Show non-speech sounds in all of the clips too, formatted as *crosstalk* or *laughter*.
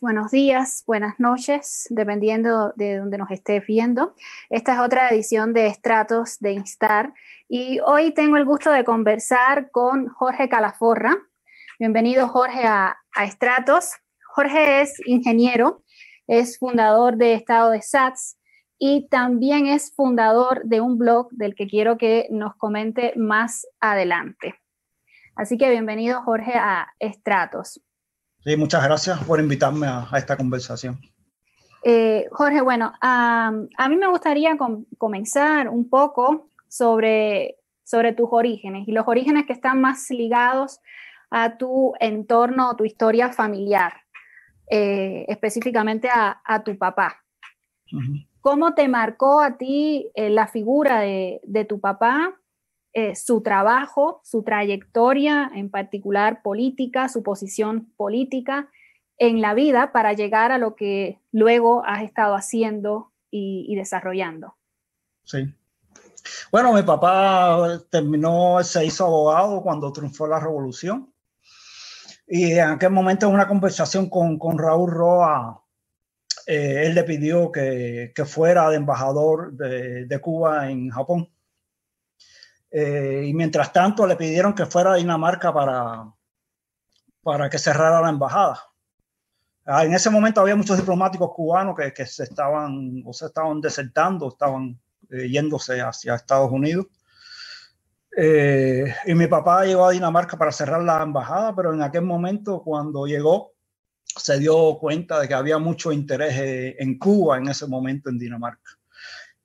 buenos días, buenas noches, dependiendo de donde nos esté viendo. Esta es otra edición de Estratos de Instar y hoy tengo el gusto de conversar con Jorge Calaforra. Bienvenido, Jorge, a, a Estratos. Jorge es ingeniero, es fundador de Estado de SATS y también es fundador de un blog del que quiero que nos comente más adelante. Así que bienvenido, Jorge, a Estratos. Sí, muchas gracias por invitarme a, esta conversación. Eh, Jorge, bueno, a mí me gustaría comenzar un poco sobre, sobre tus orígenes y los orígenes que están más ligados a tu entorno o tu historia familiar, eh, específicamente a, tu papá. ¿Cómo te marcó a ti eh, la figura de, de tu papá eh, su trabajo, su trayectoria, en particular política, su posición política en la vida para llegar a lo que luego has estado haciendo y, desarrollando. Sí. Bueno, mi papá terminó, se hizo abogado cuando triunfó la revolución. Y en aquel momento, en una conversación con, con Raúl Roa, eh, él le pidió que, que, fuera de embajador de, de Cuba en Japón. Eh, y mientras tanto le pidieron que fuera a Dinamarca para, para que cerrara la embajada. Ah, en ese momento había muchos diplomáticos cubanos que, que se estaban o se estaban desertando, estaban eh, yéndose hacia Estados Unidos. Eh, y mi papá llegó a Dinamarca para cerrar la embajada, pero en aquel momento cuando llegó se dio cuenta de que había mucho interés en Cuba en ese momento en Dinamarca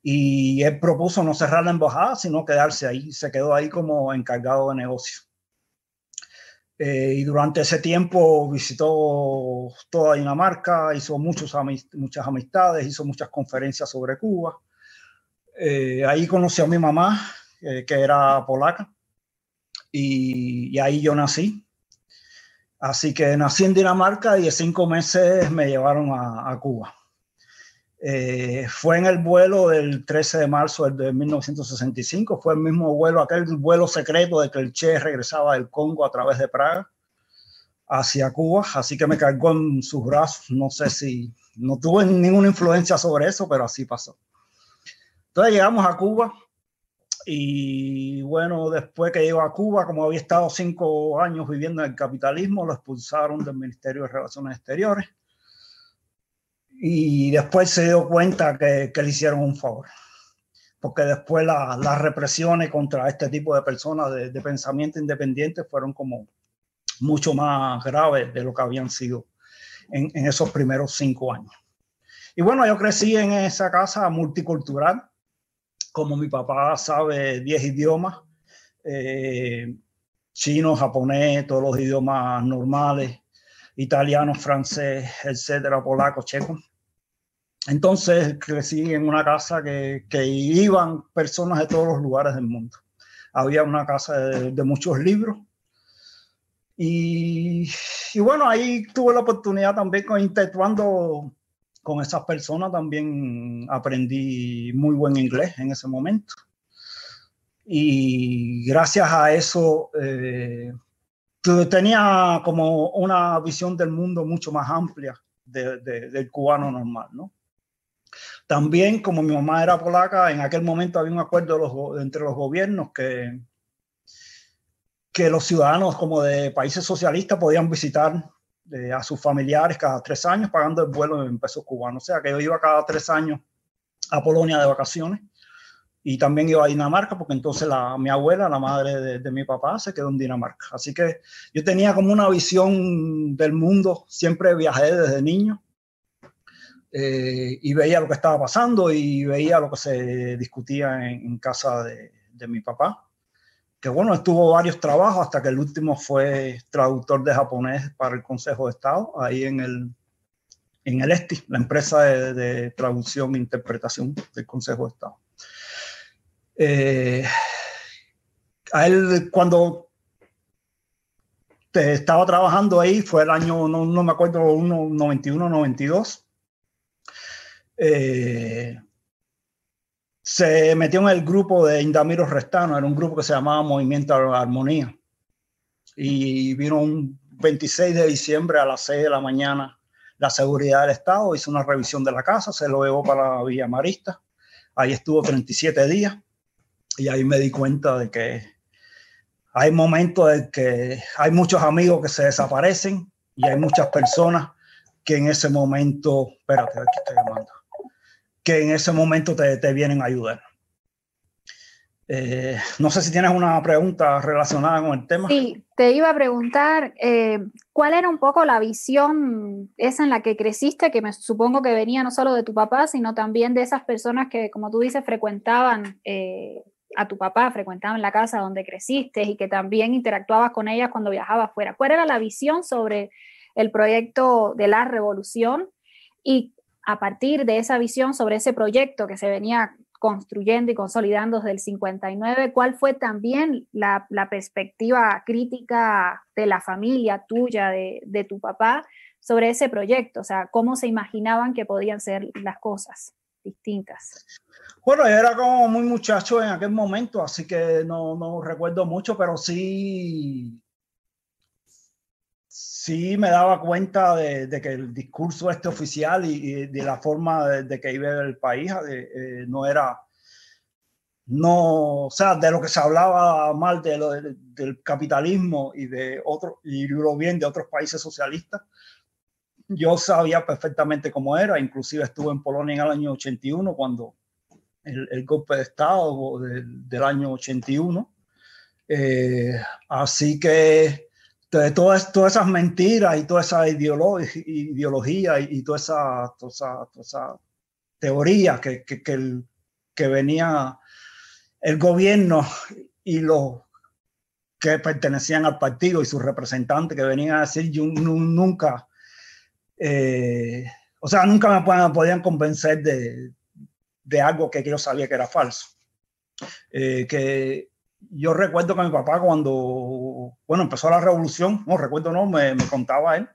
y él propuso no cerrar la embajada, sino quedarse ahí. Se quedó ahí como encargado de negocio. Eh, y durante ese tiempo visitó toda Dinamarca, hizo muchos muchas amistades, hizo muchas conferencias sobre Cuba. Eh, ahí conoció a mi mamá, eh, que era polaca, y, ahí yo nací. Así que nací en Dinamarca y de cinco meses me llevaron a Cuba. Eh, fue en el vuelo del 13 de marzo de 1965, fue el mismo vuelo, aquel vuelo secreto de que el Che regresaba del Congo a través de Praga hacia Cuba, así que me cargó en sus brazos, no sé si, no tuve ninguna influencia sobre eso, pero así pasó. Entonces llegamos a Cuba y bueno, después que llegó a Cuba, como había estado cinco años viviendo en el capitalismo, lo expulsaron del Ministerio de Relaciones Exteriores y después se dio cuenta que, que le hicieron un favor. Porque después las represiones contra este tipo de personas de, de, pensamiento independiente fueron como mucho más graves de lo que habían sido en, en, esos primeros cinco años. Y bueno, yo crecí en esa casa multicultural, como mi papá sabe 10 idiomas, eh, chino, japonés, todos los idiomas normales, italiano, francés, etcétera, polaco, checo. Entonces crecí en una casa que, que, iban personas de todos los lugares del mundo. Había una casa de, muchos libros. Y, y, bueno, ahí tuve la oportunidad también con interactuando con esas personas, también aprendí muy buen inglés en ese momento. Y gracias a eso eh, tenía como una visión del mundo mucho más amplia de, del cubano normal, ¿no? También, como mi mamá era polaca, en aquel momento había un acuerdo entre los gobiernos que, que los ciudadanos como de países socialistas podían visitar eh, a sus familiares cada tres años pagando el vuelo en pesos cubanos. O sea que yo iba cada tres años a Polonia de vacaciones y también iba a Dinamarca porque entonces la, mi abuela, la madre de, mi papá, se quedó en Dinamarca. Así que yo tenía como una visión del mundo, siempre viajé desde niño eh, y veía lo que estaba pasando y veía lo que se discutía en, casa de, de, mi papá, que bueno, estuvo varios trabajos hasta que el último fue traductor de japonés para el Consejo de Estado, ahí en el, en el ESTI, la empresa de, de traducción e interpretación del Consejo de Estado. Eh, a él cuando estaba trabajando ahí, fue el año, no, no me acuerdo, 91, 92. Eh, se metió en el grupo de Indamiro Restano, era un grupo que se llamaba Movimiento Armonía. Y vino un 26 de diciembre a las 6 de la mañana la seguridad del Estado, hizo una revisión de la casa, se lo llevó para Villa Marista. Ahí estuvo 37 días y ahí me di cuenta de que hay momentos en que hay muchos amigos que se desaparecen y hay muchas personas que en ese momento, espérate, aquí estoy llamando, que en ese momento te, te vienen a ayudar. Eh, no sé si tienes una pregunta relacionada con el tema. Sí, te iba a preguntar eh, cuál era un poco la visión esa en la que creciste, que me supongo que venía no solo de tu papá, sino también de esas personas que, como tú dices, frecuentaban eh, a tu papá, frecuentaban la casa donde creciste y que también interactuabas con ellas cuando viajabas fuera. ¿Cuál era la visión sobre el proyecto de la revolución? Y a partir de esa visión sobre ese proyecto que se venía construyendo y consolidando desde el 59, ¿cuál fue también la, perspectiva crítica de la familia tuya, de, tu papá, sobre ese proyecto? O sea, ¿cómo se imaginaban que podían ser las cosas distintas? Bueno, era como muy muchacho en aquel momento, así que no recuerdo mucho, pero sí, sí me daba cuenta de, que el discurso este oficial y, de la forma de, que iba el país eh, no era, no, o sea, de lo que se hablaba mal de lo, del capitalismo y de otro, y lo bien de otros países socialistas. Yo sabía perfectamente cómo era, inclusive estuve en Polonia en el año 81 cuando el, golpe de Estado del año 81. Eh, así que todas, todas esas mentiras y toda esa ideología, y, toda, esa, teoría que, que, que, venía el gobierno y los que pertenecían al partido y sus representantes que venían a decir, yo nunca, eh, o sea, nunca me podían convencer de, de algo que yo sabía que era falso. Eh, que yo recuerdo que mi papá cuando, bueno, empezó la revolución, no recuerdo, no, me, me contaba él,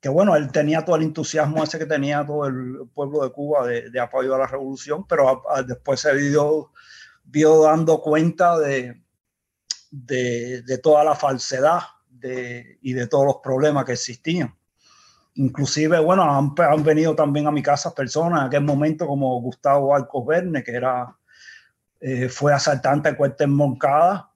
que bueno, él tenía todo el entusiasmo ese que tenía todo el pueblo de Cuba de, de apoyo a la revolución, pero después se vio, vio dando cuenta de, de, de toda la falsedad de, y de todos los problemas que existían. Inclusive, bueno, han, han, venido también a mi casa personas en aquel momento como Gustavo Arcos Verne, que era eh, fue asaltante de cuartel Moncada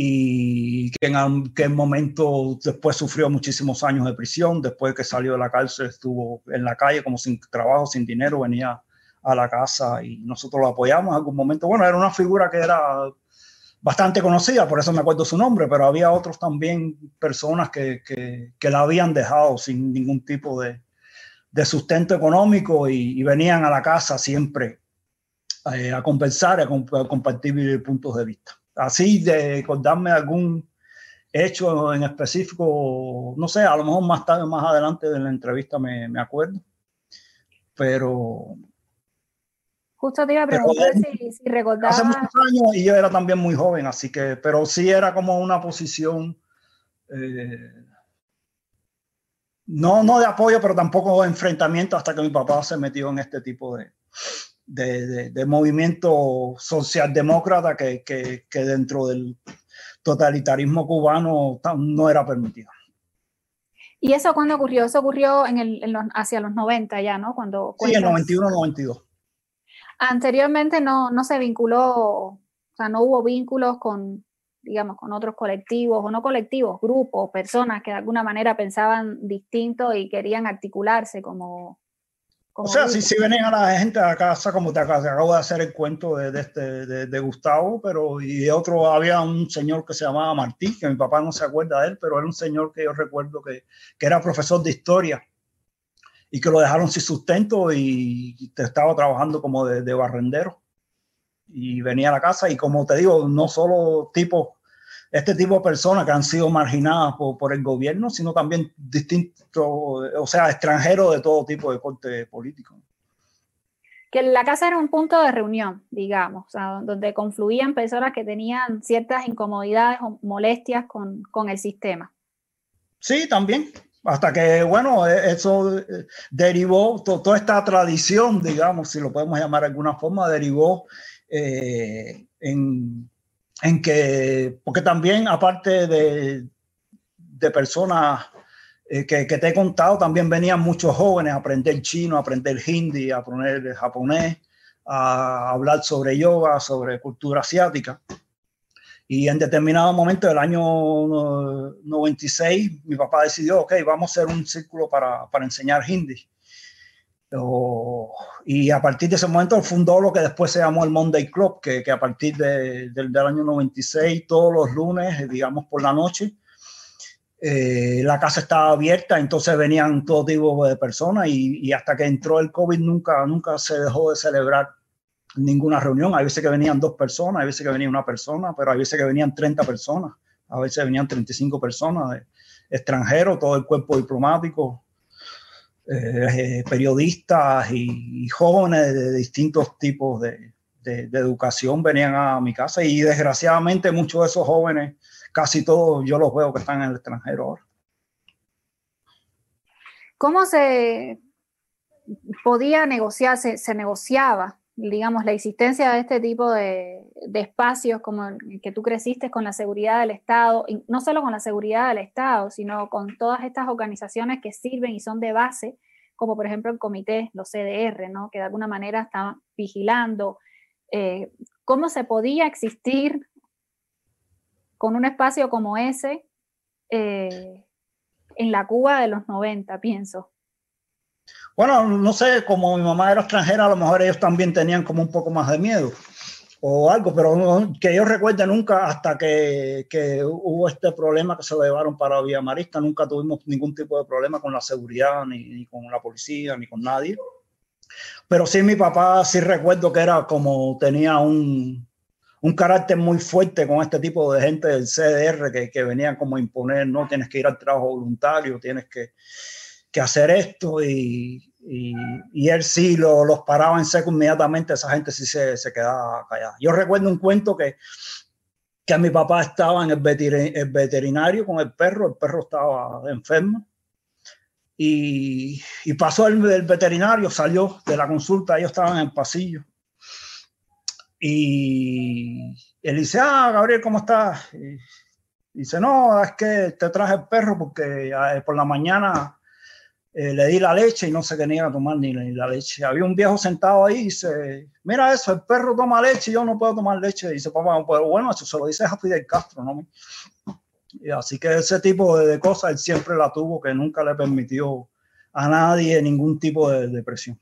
y que en aquel momento después sufrió muchísimos años de prisión, después que salió de la cárcel estuvo en la calle como sin trabajo, sin dinero, venía a la casa y nosotros lo apoyamos en algún momento. Bueno, era una figura que era bastante conocida, por eso me acuerdo su nombre, pero había otros también personas que, que, la habían dejado sin ningún tipo de, de sustento económico y, venían a la casa siempre eh, a compensar, a, compartir puntos de vista. Así de contarme algún hecho en específico, no sé, a lo mejor más tarde, más adelante de la entrevista me, me acuerdo, pero... Justo te iba a preguntar si, si recordaba... Hace muchos años y yo era también muy joven, así que, pero sí era como una posición... Eh, no, no de apoyo, pero tampoco de enfrentamiento hasta que mi papá se metió en este tipo de, de, de, movimiento socialdemócrata que, que, que, dentro del totalitarismo cubano no era permitido. ¿Y eso cuándo ocurrió? Eso ocurrió en el, en los, hacia los 90 ya, ¿no? Cuando, sí, en 91-92. Anteriormente no, no se vinculó, o sea, no hubo vínculos con, digamos, con otros colectivos, o no colectivos, grupos, personas que de alguna manera pensaban distinto y querían articularse como, o sea, sí, sí venían a la gente a casa, como te, acabo de hacer el cuento de, de este, de, de, Gustavo, pero y de otro había un señor que se llamaba Martí, que mi papá no se acuerda de él, pero era un señor que yo recuerdo que, que era profesor de historia y que lo dejaron sin sustento y, y estaba trabajando como de, de barrendero. Y venía a la casa y como te digo, no solo tipos este tipo de personas que han sido marginadas por, por el gobierno, sino también distintos, o sea, extranjeros de todo tipo de corte político. Que la casa era un punto de reunión, digamos, o sea, donde confluían personas que tenían ciertas incomodidades o molestias con, con el sistema. Sí, también, hasta que, bueno, e, eso eh, derivó, toda esta tradición, digamos, si lo podemos llamar de alguna forma, derivó eh, en en que, porque también aparte de, de personas eh, que, que, te he contado, también venían muchos jóvenes a aprender chino, a aprender hindi, a aprender japonés, a hablar sobre yoga, sobre cultura asiática. Y en determinado momento del año 96, mi papá decidió, ok, vamos a hacer un círculo para, para enseñar hindi. Y a partir de ese momento fundó lo que después se llamó el Monday Club, que, que a partir de, del, del año 96, todos los lunes, digamos por la noche, eh, la casa estaba abierta, entonces venían todo tipo de personas y, y, hasta que entró el COVID nunca, nunca se dejó de celebrar ninguna reunión. Hay veces que venían dos personas, hay veces que venía una persona, pero hay veces que venían 30 personas, a veces venían 35 personas de extranjeros, todo el cuerpo diplomático, eh, periodistas y, jóvenes de, distintos tipos de, educación venían a mi casa y desgraciadamente muchos de esos jóvenes casi todos yo los veo que están en el extranjero ahora. ¿Cómo se podía negociar, se negociaba, digamos, la existencia de este tipo de, espacios como que tú creciste con la seguridad del Estado, y no solo con la seguridad del Estado, sino con todas estas organizaciones que sirven y son de base, como por ejemplo el comité, los CDR, ¿no? que de alguna manera estaban vigilando. Eh, ¿Cómo se podía existir con un espacio como ese eh, en la Cuba de los 90, pienso? Bueno, no sé, como mi mamá era extranjera, a lo mejor ellos también tenían como un poco más de miedo o algo, pero no, que yo recuerde nunca hasta que, que, hubo este problema que se lo llevaron para Villa Marista, nunca tuvimos ningún tipo de problema con la seguridad, ni, ni, con la policía, ni con nadie. Pero sí, mi papá sí recuerdo que era como tenía un, un carácter muy fuerte con este tipo de gente del CDR que, que venían como a imponer, no tienes que ir al trabajo voluntario, tienes que, que hacer esto y, y, y, él sí lo, los paraba en seco inmediatamente, esa gente sí se, se quedaba callada. Yo recuerdo un cuento que, que mi papá estaba en el, veter, el veterinario con el perro, el perro estaba enfermo y, y pasó el, el veterinario, salió de la consulta, ellos estaban en el pasillo y él dice, ah, Gabriel, ¿cómo estás? Y dice, no, es que te traje el perro porque eh, por la mañana eh, le di la leche y no se quería tomar ni, ni, la leche. Había un viejo sentado ahí y dice, mira eso, el perro toma leche y yo no puedo tomar leche. Y dice, papá, pero bueno, eso se lo dice a Fidel Castro, ¿no? Y así que ese tipo de, de, cosas él siempre la tuvo, que nunca le permitió a nadie ningún tipo de depresión.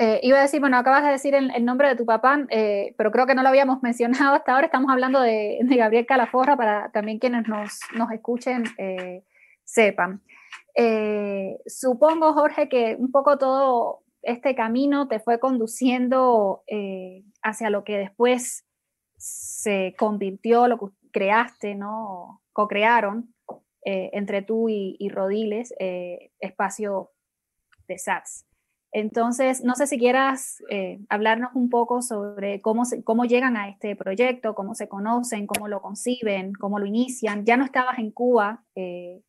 Eh, iba a decir, bueno, acabas de decir el, el nombre de tu papá, eh, pero creo que no lo habíamos *laughs* mencionado hasta ahora. Estamos hablando de, de Gabriel Calaforra para también quienes nos, nos escuchen eh, sepan. Eh, supongo, Jorge, que un poco todo este camino te fue conduciendo eh, hacia lo que después se convirtió, lo que creaste, ¿no? Co-crearon entre tú y, Rodiles, espacio de SATS. Entonces, no sé si quieras eh, hablarnos un poco sobre cómo, cómo llegan a este proyecto, cómo se conocen, cómo lo conciben, cómo lo inician. Ya no estabas en Cuba eh,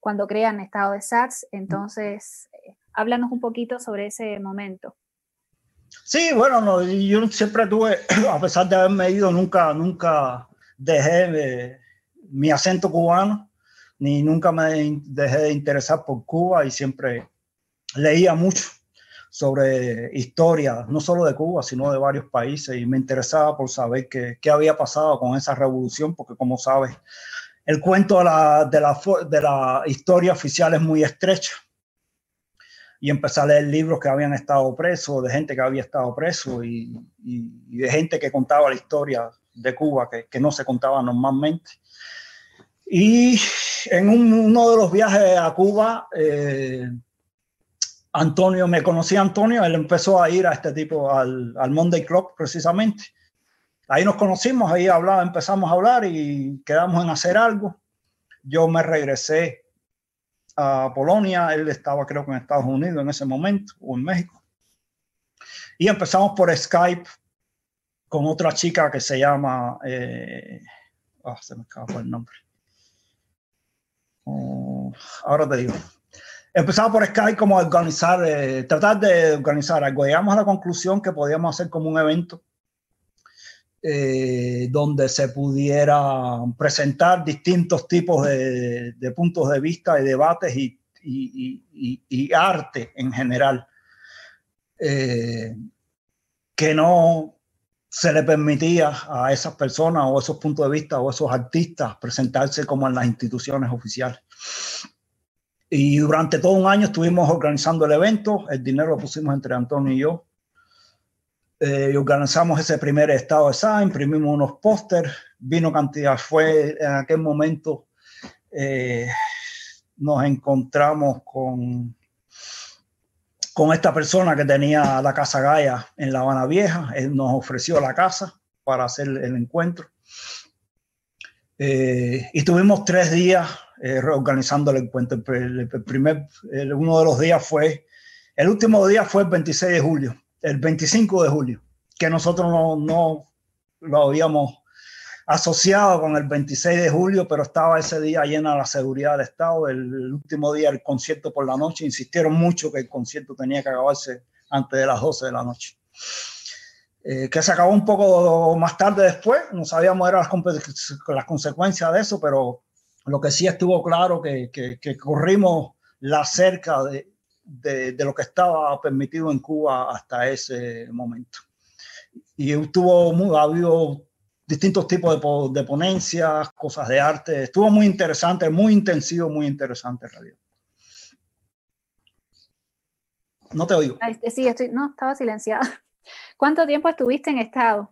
cuando crean Estado de SATS, entonces eh, háblanos un poquito sobre ese momento. Sí, bueno, no, yo siempre tuve, *clears throat* a pesar de haberme ido, nunca, nunca dejé mi acento cubano, ni nunca me dejé de interesar por Cuba y siempre leía mucho sobre historia, no solo de Cuba, sino de varios países, y me interesaba por saber qué, qué había pasado con esa revolución, porque como sabes, el cuento de la, de, la, historia oficial es muy estrecha. Y empecé a leer libros que habían estado presos, de gente que había estado preso y, de gente que contaba la historia de Cuba que, no se contaba normalmente. Y en un, uno de los viajes a Cuba, eh, Antonio, me conocía Antonio, él empezó a ir a este tipo, al Monday Club precisamente. Ahí nos conocimos, ahí hablaba, empezamos a hablar y quedamos en hacer algo. Yo me regresé a Polonia, él estaba creo que en Estados Unidos en ese momento o en México. Y empezamos por Skype con otra chica que se llama, eh, oh, se me acaba el nombre. Oh, ahora te digo empezamos por Skype como organizar, eh, tratar de organizar algo. Llegamos a la conclusión que podíamos hacer como un evento eh, donde se pudiera presentar distintos tipos de, puntos de vista y debates y, arte en general, eh, que no se le permitía a esas personas o esos puntos de vista o esos artistas presentarse como en las instituciones oficiales. Y durante todo un año estuvimos organizando el evento, el dinero lo pusimos entre Antonio y yo. Eh, organizamos ese primer estado de SA, imprimimos unos pósters, vino cantidad, fue en aquel momento, eh, nos encontramos con, con esta persona que tenía la Casa Gaia en La Habana Vieja, él nos ofreció la casa para hacer el encuentro. Eh, y tuvimos tres días eh, reorganizando el encuentro. El, primer, uno de los días fue, el último día fue el 26 de julio, el 25 de julio, que nosotros no, no lo habíamos asociado con el 26 de julio, pero estaba ese día llena la seguridad del Estado. El, último día el concierto por la noche, insistieron mucho que el concierto tenía que acabarse antes de las 12 de la noche. Eh, que se acabó un poco más tarde después, no sabíamos las, las consecuencias de eso, pero lo que sí estuvo claro que, que, corrimos la cerca de, de, lo que estaba permitido en Cuba hasta ese momento. Y estuvo, ha habido distintos tipos de, de, ponencias, cosas de arte. Estuvo muy interesante, muy intensivo, muy interesante en realidad. No te oigo. Sí, estoy, no, estaba silenciada. *laughs* ¿Cuánto tiempo estuviste en estado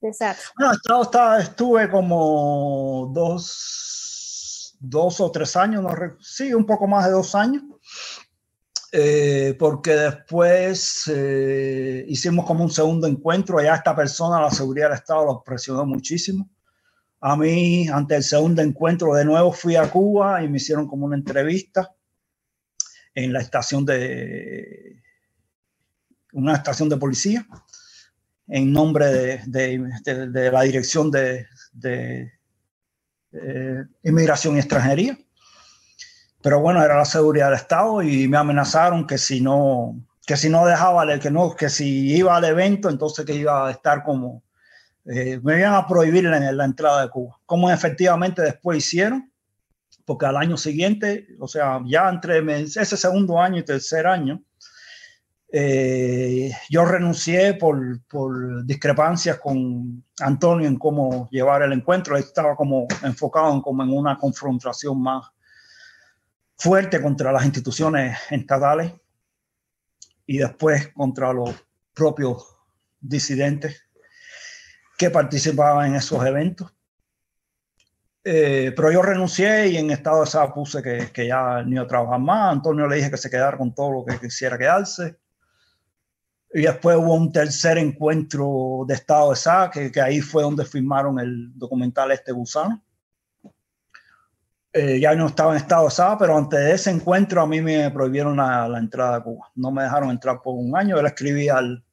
de SARS? No, estado estuve como dos, dos o tres años, no, sí, un poco más de dos años. Eh, porque después eh, hicimos como un segundo encuentro, allá esta persona, la seguridad del Estado, lo presionó muchísimo. A mí, ante el segundo encuentro, de nuevo fui a Cuba y me hicieron como una entrevista en la estación de una estación de policía en nombre de, la Dirección de, eh, Inmigración y Extranjería pero bueno, era la seguridad del Estado y me amenazaron que si no, que si no dejaba, que no, que si iba al evento, entonces que iba a estar como, eh, me iban a prohibir la, la, entrada de Cuba. Como efectivamente después hicieron, porque al año siguiente, o sea, ya entre ese segundo año y tercer año, eh, yo renuncié por, por, discrepancias con Antonio en cómo llevar el encuentro. estaba como enfocado en, como en una confrontación más fuerte contra las instituciones estatales y después contra los propios disidentes que participaban en esos eventos. Eh, pero yo renuncié y en estado de esa puse que, que ya ni iba a trabajar más. Antonio le dije que se quedara con todo lo que quisiera quedarse. Y después hubo un tercer encuentro de estado de SA, que, que ahí fue donde firmaron el documental Este Gusano. Eh, ya no estaba en estado de SA, pero antes de ese encuentro a mí me prohibieron la, la, entrada a Cuba. No me dejaron entrar por un año. Él escribía al,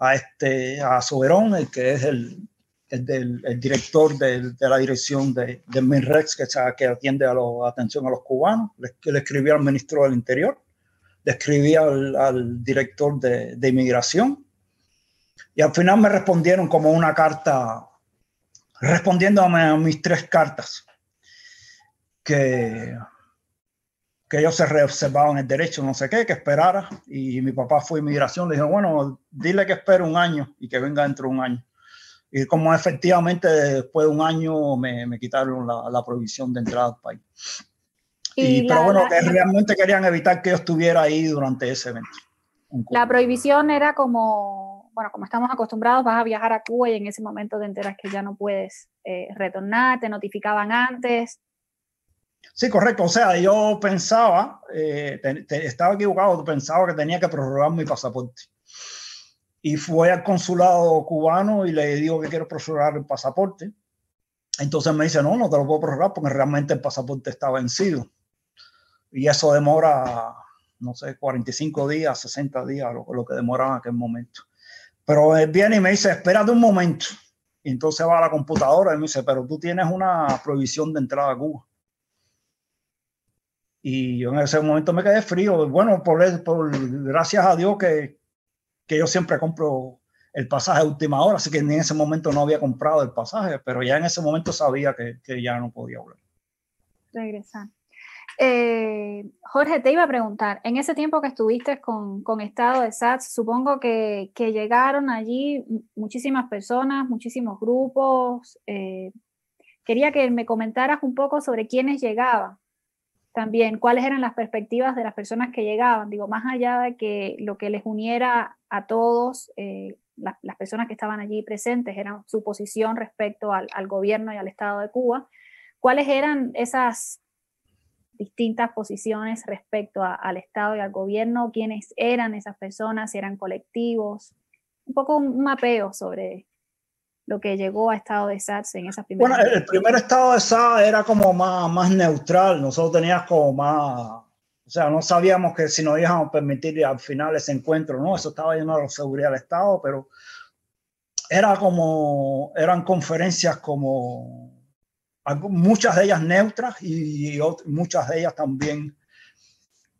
a, este, a Soberón, el que es el, el, el director de, la dirección de, de MINREX, que, que atiende a la atención a los cubanos. Le, le escribía al ministro del Interior, le escribía al, al director de, de inmigración. Y al final me respondieron como una carta, respondiéndome a mis tres cartas que, que ellos se reservaban el derecho, no sé qué, que esperara. Y mi papá fue a inmigración, le dijo, bueno, dile que espere un año y que venga dentro de un año. Y como efectivamente después de un año me, me quitaron la, la, prohibición de entrada al país. Y, pero bueno, que realmente querían evitar que yo estuviera ahí durante ese evento. La prohibición era como, bueno, como estamos acostumbrados, vas a viajar a Cuba y en ese momento te enteras que ya no puedes eh, retornar, te notificaban antes, Sí, correcto. O sea, yo pensaba, eh, estaba equivocado, pensaba que tenía que prorrogar mi pasaporte. Y fui al consulado cubano y le digo que quiero prorrogar el pasaporte. Entonces me dice, no, no te lo puedo prorrogar porque realmente el pasaporte está vencido. Y eso demora, no sé, 45 días, 60 días, lo, lo que demora en aquel momento. Pero él viene y me dice, espérate un momento. Y entonces va a la computadora y me dice, pero tú tienes una prohibición de entrada a Cuba. Y yo en ese momento me quedé frío. Bueno, por, por gracias a Dios que, que yo siempre compro el pasaje a última hora, así que en ese momento no había comprado el pasaje, pero ya en ese momento sabía que, que ya no podía volver. Regresar. Eh, Jorge, te iba a preguntar, en ese tiempo que estuviste con, con Estado de SATS, supongo que, que, llegaron allí muchísimas personas, muchísimos grupos. Eh, quería que me comentaras un poco sobre quiénes llegaban también, cuáles eran las perspectivas de las personas que llegaban. Digo, más allá de que lo que les uniera a todos, eh, las, personas que estaban allí presentes, era su posición respecto al, gobierno y al Estado de Cuba. ¿Cuáles eran esas distintas posiciones respecto al Estado y al gobierno, quiénes eran esas personas, si eran colectivos, un poco un mapeo sobre lo que llegó a Estado de SATS en esas primeras. Bueno, el, primer Estado de SATS era como más, más neutral, nosotros teníamos como más, o sea, no sabíamos que si nos íbamos a permitir al final ese encuentro, no, eso estaba lleno de seguridad del Estado, pero era como, eran conferencias como muchas de ellas neutras y, muchas de ellas también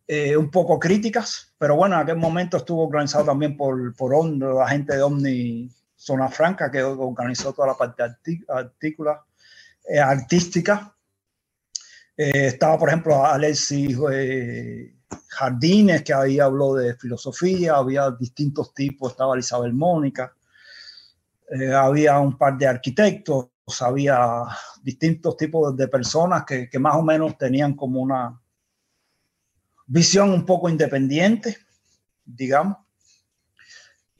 eh, un poco críticas, pero bueno, en aquel momento estuvo organizado también por, por la gente de Omni Zona Franca, que organizó toda la parte eh, artística. Eh, estaba, por ejemplo, Alexis Jardines, que ahí habló de filosofía, había distintos tipos, estaba Isabel Mónica, había un par de arquitectos, había distintos tipos de personas que, más o menos tenían como una visión un poco independiente, digamos.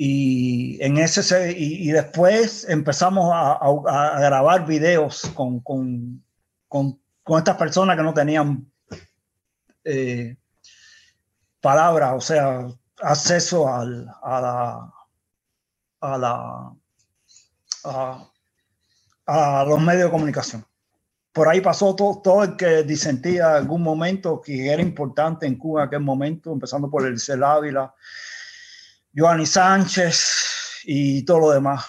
Y, en ese, y, y después empezamos a, a, a grabar videos con, con, con, con, estas personas que no tenían eh, palabras, o sea, acceso al, a la... A la a, a los medios de comunicación. Por ahí pasó todo, todo el que disentía en algún momento que era importante en Cuba en aquel momento, empezando por el Ávila, Giovanni Sánchez y todo lo demás.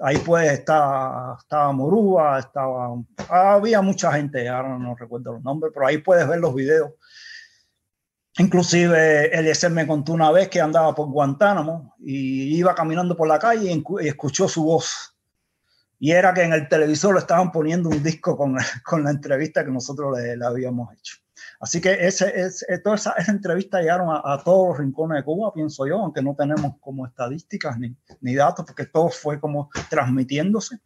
Ahí pues estaba, estaba Morúa, estaba, había mucha gente, ahora no recuerdo los nombres, pero ahí puedes ver los videos. Inclusive Eliezer me contó una vez que andaba por Guantánamo y iba caminando por la calle y escuchó su voz y era que en el televisor le estaban poniendo un disco con, *laughs* con la entrevista que nosotros le habíamos hecho. Así que ese, ese, toda esa, esa entrevista llegaron a, a, todos los rincones de Cuba, pienso yo, aunque no tenemos como estadísticas ni, ni datos, porque todo fue como transmitiéndose.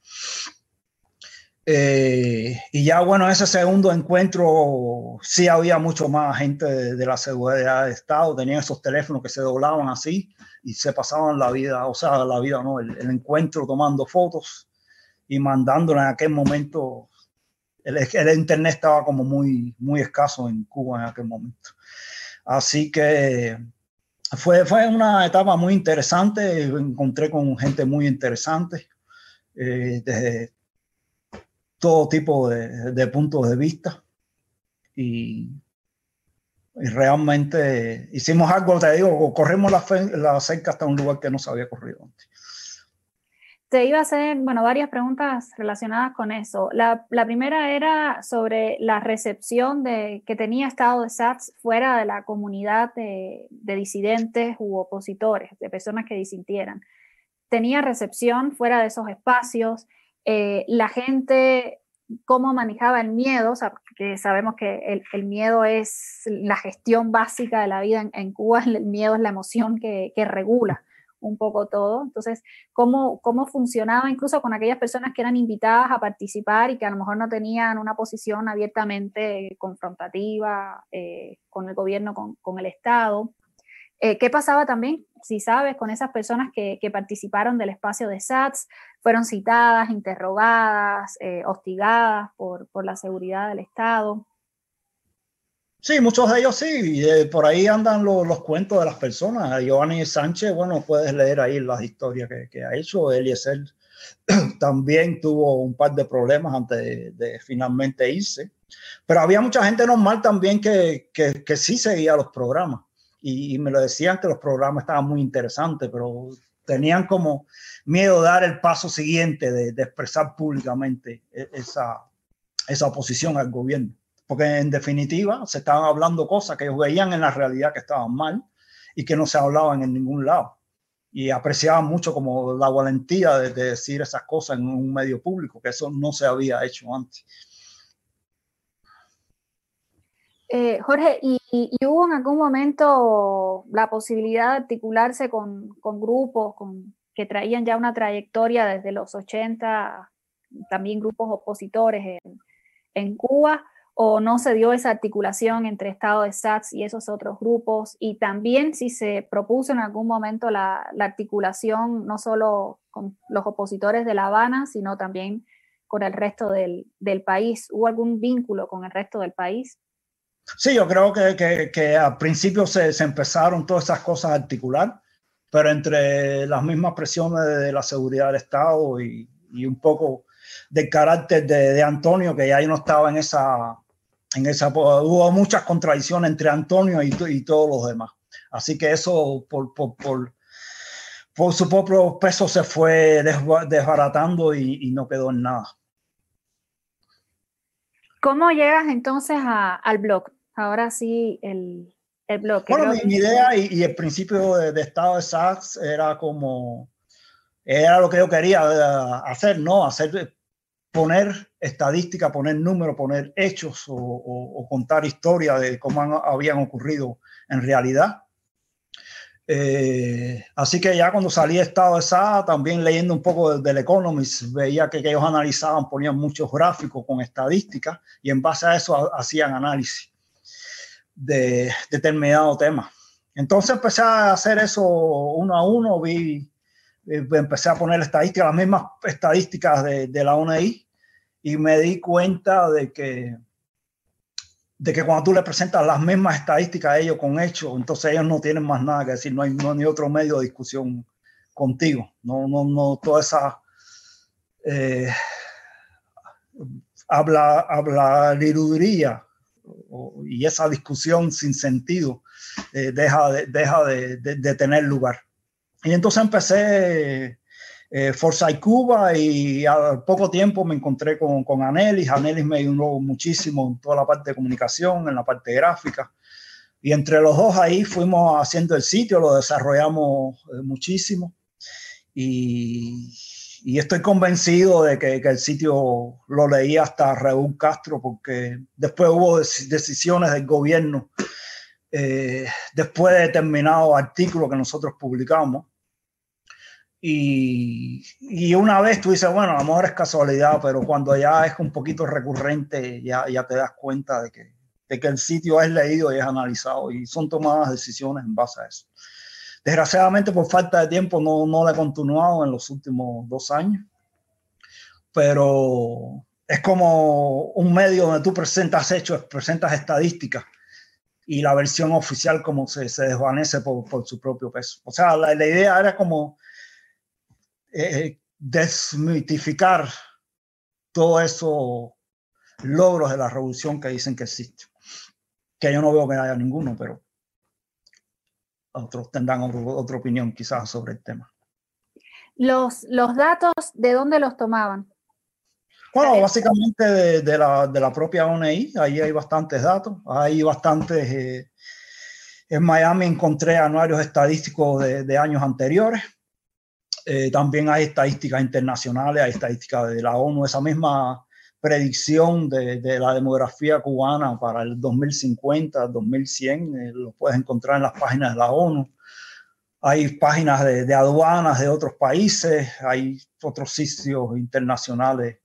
Eh, y ya bueno, ese segundo encuentro sí había mucho más gente de, de, la seguridad de Estado, tenían esos teléfonos que se doblaban así y se pasaban la vida, o sea, la vida no, el, el encuentro tomando fotos y mandándolo en aquel momento. El, internet estaba como muy, escaso en Cuba en aquel momento. Así que fue, una etapa muy interesante. Encontré con gente muy interesante eh, desde todo tipo de, de, puntos de vista. Y, y, realmente hicimos algo, te digo, corrimos la, la cerca hasta un lugar que no se había corrido antes. Te iba a hacer, bueno, varias preguntas relacionadas con eso. La, primera era sobre la recepción de, que tenía Estado de SATS fuera de la comunidad de, de disidentes u opositores, de personas que disintieran. ¿Tenía recepción fuera de esos espacios? Eh, la gente, ¿cómo manejaba el miedo? O sea, porque sabemos que el, miedo es la gestión básica de la vida en, Cuba, *laughs* el miedo es la emoción que regula un poco todo. Entonces, ¿cómo, ¿cómo funcionaba incluso con aquellas personas que eran invitadas a participar y que a lo mejor no tenían una posición abiertamente confrontativa eh, con el gobierno, con, el Estado? Eh, ¿Qué pasaba también, si sabes, con esas personas que, que, participaron del espacio de SATS? Fueron citadas, interrogadas, eh, hostigadas por, por la seguridad del Estado. Sí, muchos de ellos sí, eh, por ahí andan los, los, cuentos de las personas. Giovanni Sánchez, bueno, puedes leer ahí las historias que, que ha hecho. Eliezer *clears throat* también tuvo un par de problemas antes de, finalmente irse. Pero había mucha gente normal también que, que, que sí seguía los programas. Y, y, me lo decían que los programas estaban muy interesantes, pero tenían como miedo de dar el paso siguiente, de, de expresar públicamente e, esa, esa oposición al gobierno porque en definitiva se estaban hablando cosas que ellos veían en la realidad que estaban mal y que no se hablaban en ningún lado. y apreciaban mucho como la valentía de, decir esas cosas en un medio público, que eso no se había hecho antes. Eh, Jorge, ¿y, hubo en algún momento la posibilidad de articularse con, con grupos que traían ya una trayectoria desde los 80, también grupos opositores en, en Cuba? O no se dio esa articulación entre Estado de SATS y esos otros grupos, y también si se propuso en algún momento la, articulación no solo con los opositores de La Habana, sino también con el resto del, país. ¿Hubo algún vínculo con el resto del país? Sí, yo creo que, que, al principio se, empezaron todas esas cosas a articular, pero entre las mismas presiones de la seguridad del Estado y, un poco del carácter de, de, Antonio, que ya no estaba en esa, en esa hubo muchas contradicciones entre Antonio y, y todos los demás. Así que eso por, por, por, por su propio peso se fue desbaratando y, y, no quedó en nada. ¿Cómo llegas entonces a, al blog? Ahora sí, el, el blog. Bueno, mi, idea y, y, el principio de, estado de Sachs era como, era lo que yo quería eh, hacer, ¿no? Hacer poner estadística, poner números, poner hechos o, contar historias de cómo habían ocurrido en realidad. Eh, así que ya cuando salí de estado de SA, también leyendo un poco del, Economist, veía que, ellos analizaban, ponían muchos gráficos con estadísticas y en base a eso hacían análisis de determinado tema. Entonces empecé a hacer eso uno a uno, vi, empecé a poner estadísticas, las mismas estadísticas de, de la ONI, y me di cuenta de que, de que cuando tú le presentas las mismas estadísticas a ellos con hechos, entonces ellos no tienen más nada que decir, no hay no, ni otro medio de discusión contigo, no, no, no, toda esa eh, habla, habla lirudería y esa discusión sin sentido eh, deja, de, deja de, de, tener lugar. Y entonces empecé eh, Forza Cuba y al poco tiempo me encontré con, con Anelis. Anelis me ayudó muchísimo en toda la parte de comunicación, en la parte gráfica. Y entre los dos ahí fuimos haciendo el sitio, lo desarrollamos eh, muchísimo. Y, y, estoy convencido de que, que, el sitio lo leí hasta Raúl Castro, porque después hubo decisiones del gobierno, eh, después de determinado artículo que nosotros publicamos, y, una vez tú dices, bueno, a lo mejor es casualidad, pero cuando ya es un poquito recurrente, ya, ya te das cuenta de que, de que el sitio es leído y es analizado y son tomadas decisiones en base a eso. Desgraciadamente, por falta de tiempo, no, no lo he continuado en los últimos dos años, pero es como un medio donde tú presentas hechos, presentas estadísticas y la versión oficial como se, se desvanece por, por, su propio peso. O sea, la, la idea era como eh, desmitificar todos esos logros de la revolución que dicen que existe. Que yo no veo que haya ninguno, pero otros tendrán otra opinión quizás sobre el tema. Los, los datos, ¿de dónde los tomaban? Bueno, básicamente de, de, la, de la, propia ONI, ahí hay bastantes datos, hay bastantes... Eh, en Miami encontré anuarios estadísticos de, de años anteriores, eh, también hay estadísticas internacionales, hay estadísticas de la ONU, esa misma predicción de, de la demografía cubana para el 2050, 2100, eh, lo puedes encontrar en las páginas de la ONU. Hay páginas de, de aduanas de otros países, hay otros sitios internacionales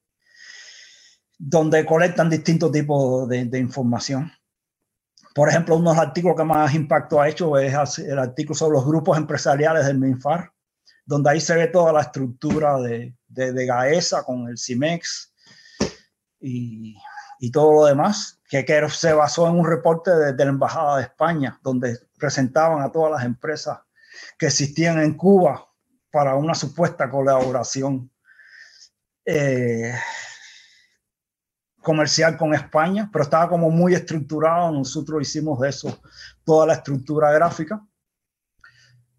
donde colectan distintos tipos de, información. Por ejemplo, uno de los artículos que más impacto ha hecho es el artículo sobre los grupos empresariales del MINFAR, donde ahí se ve toda la estructura de, de, Gaesa con el CIMEX y, y, todo lo demás, que, se basó en un reporte de, de, la Embajada de España, donde presentaban a todas las empresas que existían en Cuba para una supuesta colaboración eh, comercial con España, pero estaba como muy estructurado, nosotros hicimos de eso toda la estructura gráfica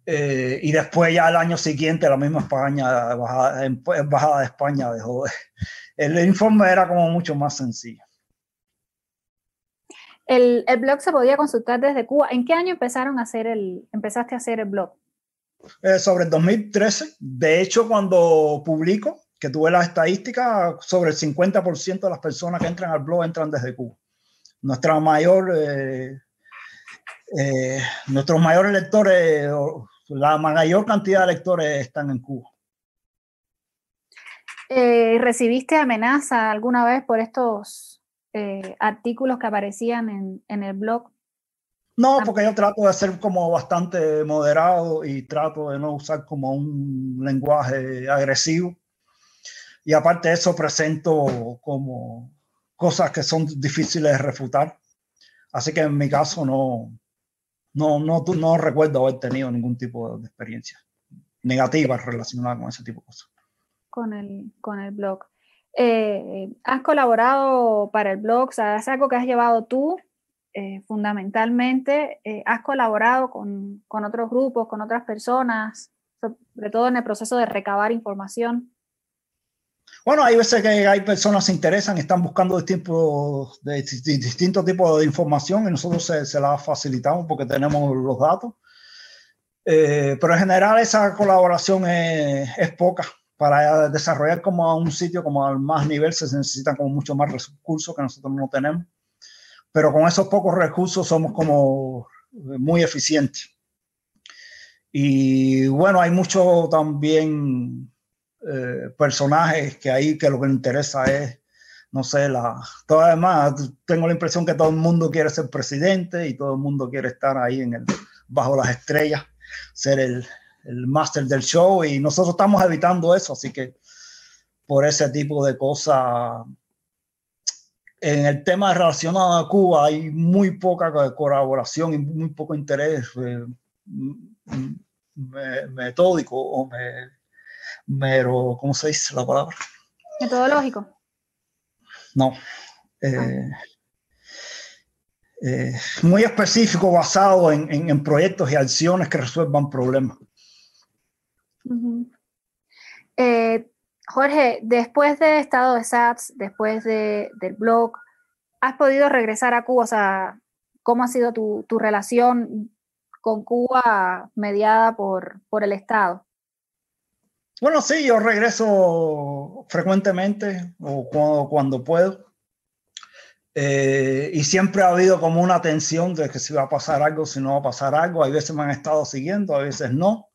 eh, y después ya el año siguiente la misma España, embajada, de España dejó. El informe era como mucho más sencillo. El, el, blog se podía consultar desde Cuba. ¿En qué año empezaron a hacer el, empezaste a hacer el blog? Eh, sobre el 2013. De hecho, cuando publico, que tuve las estadísticas, sobre el 50% de las personas que entran al blog entran desde Cuba. Nuestra mayor, eh, eh, nuestros mayores lectores, la mayor cantidad de lectores están en Cuba. ¿Recibiste amenaza alguna vez por estos artículos que aparecían en, en el blog? No, porque yo trato de ser como bastante moderado y trato de no usar como un lenguaje agresivo. Y aparte de eso, presento como cosas que son difíciles de refutar. Así que en mi caso no, no, no, recuerdo haber tenido ningún tipo de experiencia negativa relacionada con ese tipo de cosas. Con el, con el blog. Eh, ¿Has colaborado para el blog? ¿Es algo que has llevado tú eh, fundamentalmente eh, has colaborado con, con, otros grupos, con otras personas, sobre todo en el proceso de recabar información. Bueno, hay veces que hay personas que se interesan, están buscando distintos, de, distintos tipos de información y nosotros se, se la facilitamos porque tenemos los datos. Eh, pero en general esa colaboración es, es, poca. Para desarrollar como a un sitio como al más nivel se necesitan como mucho más recursos que nosotros no tenemos pero con esos pocos recursos somos como muy eficientes. Y bueno, hay muchos también eh, personajes que ahí que lo que interesa es, no sé, la, todo además tengo la impresión que todo el mundo quiere ser presidente y todo el mundo quiere estar ahí en el, bajo las estrellas, ser el, el máster del show y nosotros estamos evitando eso, así que por ese tipo de cosas en el tema relacionado a Cuba hay muy poca colaboración y muy poco interés eh, metódico o mero, ¿cómo se dice la palabra? Metodológico. No. Eh, eh, muy específico, basado en, proyectos y acciones que resuelvan problemas. Jorge, después de Estado de SATS, después de, del blog, ¿has podido regresar a Cuba? O sea, ¿cómo ha sido tu, tu relación con Cuba mediada por, por el Estado? Bueno, sí, yo regreso frecuentemente o cuando, cuando puedo. Eh, y siempre ha habido como una tensión de que si va a pasar algo, si no va a pasar algo. Hay veces me han estado siguiendo, a veces no.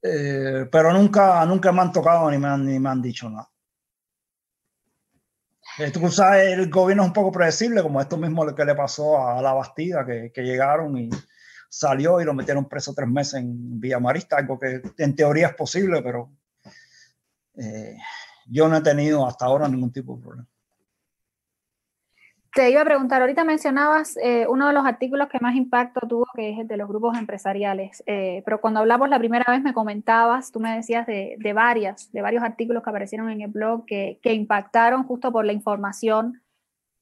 Eh, pero nunca, nunca me han tocado ni me han, ni me han dicho nada. Tú sabes, el gobierno es un poco predecible, como esto mismo que le pasó a la Bastida, que, que llegaron y salió y lo metieron preso tres meses en Villa Marista, algo que en teoría es posible, pero eh, yo no he tenido hasta ahora ningún tipo de problema. Te iba a preguntar, ahorita mencionabas eh, uno de los artículos que más impacto tuvo, que es el de los grupos empresariales, eh, pero cuando hablamos la primera vez me comentabas, tú me decías de, de, varias, de varios artículos que aparecieron en el blog que, que impactaron justo por la información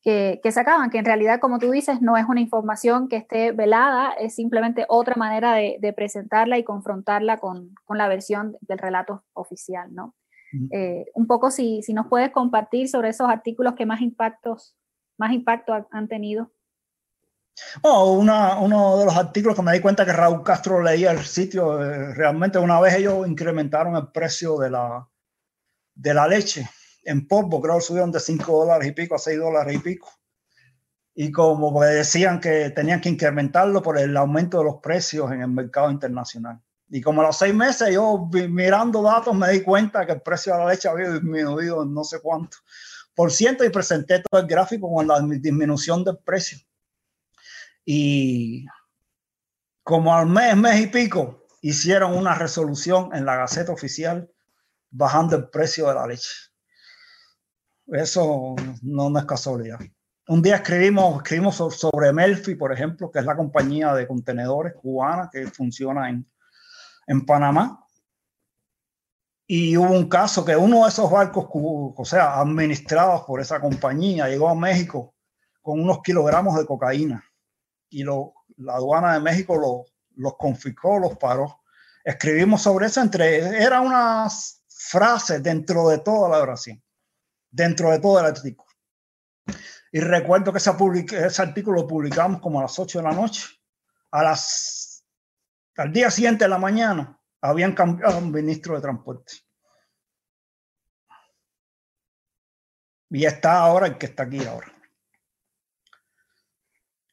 que, que, sacaban, que en realidad, como tú dices, no es una información que esté velada, es simplemente otra manera de, de presentarla y confrontarla con, con, la versión del relato oficial, ¿no? Eh, un poco si, si nos puedes compartir sobre esos artículos que más impactos más impacto han tenido? Oh, uno de los artículos que me di cuenta que Raúl Castro leía el sitio, eh, realmente una vez ellos incrementaron el precio de la, de la leche en polvo, creo que subieron de 5 dólares y pico a 6 dólares y pico. Y como decían que tenían que incrementarlo por el aumento de los precios en el mercado internacional. Y como a los seis meses yo mirando datos me di cuenta que el precio de la leche había disminuido no sé cuánto por ciento y presenté todo el gráfico con la disminución del precio. Y como al mes, mes y pico, hicieron una resolución en la Gaceta Oficial bajando el precio de la leche. Eso no, es casualidad. Un día escribimos, escribimos sobre Melfi, por ejemplo, que es la compañía de contenedores cubana que funciona en, en Panamá. Y hubo un caso que uno de esos barcos, o sea, administrados por esa compañía, llegó a México con unos kilogramos de cocaína y lo, la aduana de México lo, los confiscó, los paró. Escribimos sobre eso entre, era unas frases dentro de toda la oración, dentro de todo el artículo. Y recuerdo que ese, artículo lo publicamos como a las 8 de la noche. A las, al día siguiente de la mañana habían cambiado un ministro de transporte. Y está ahora el que está aquí ahora.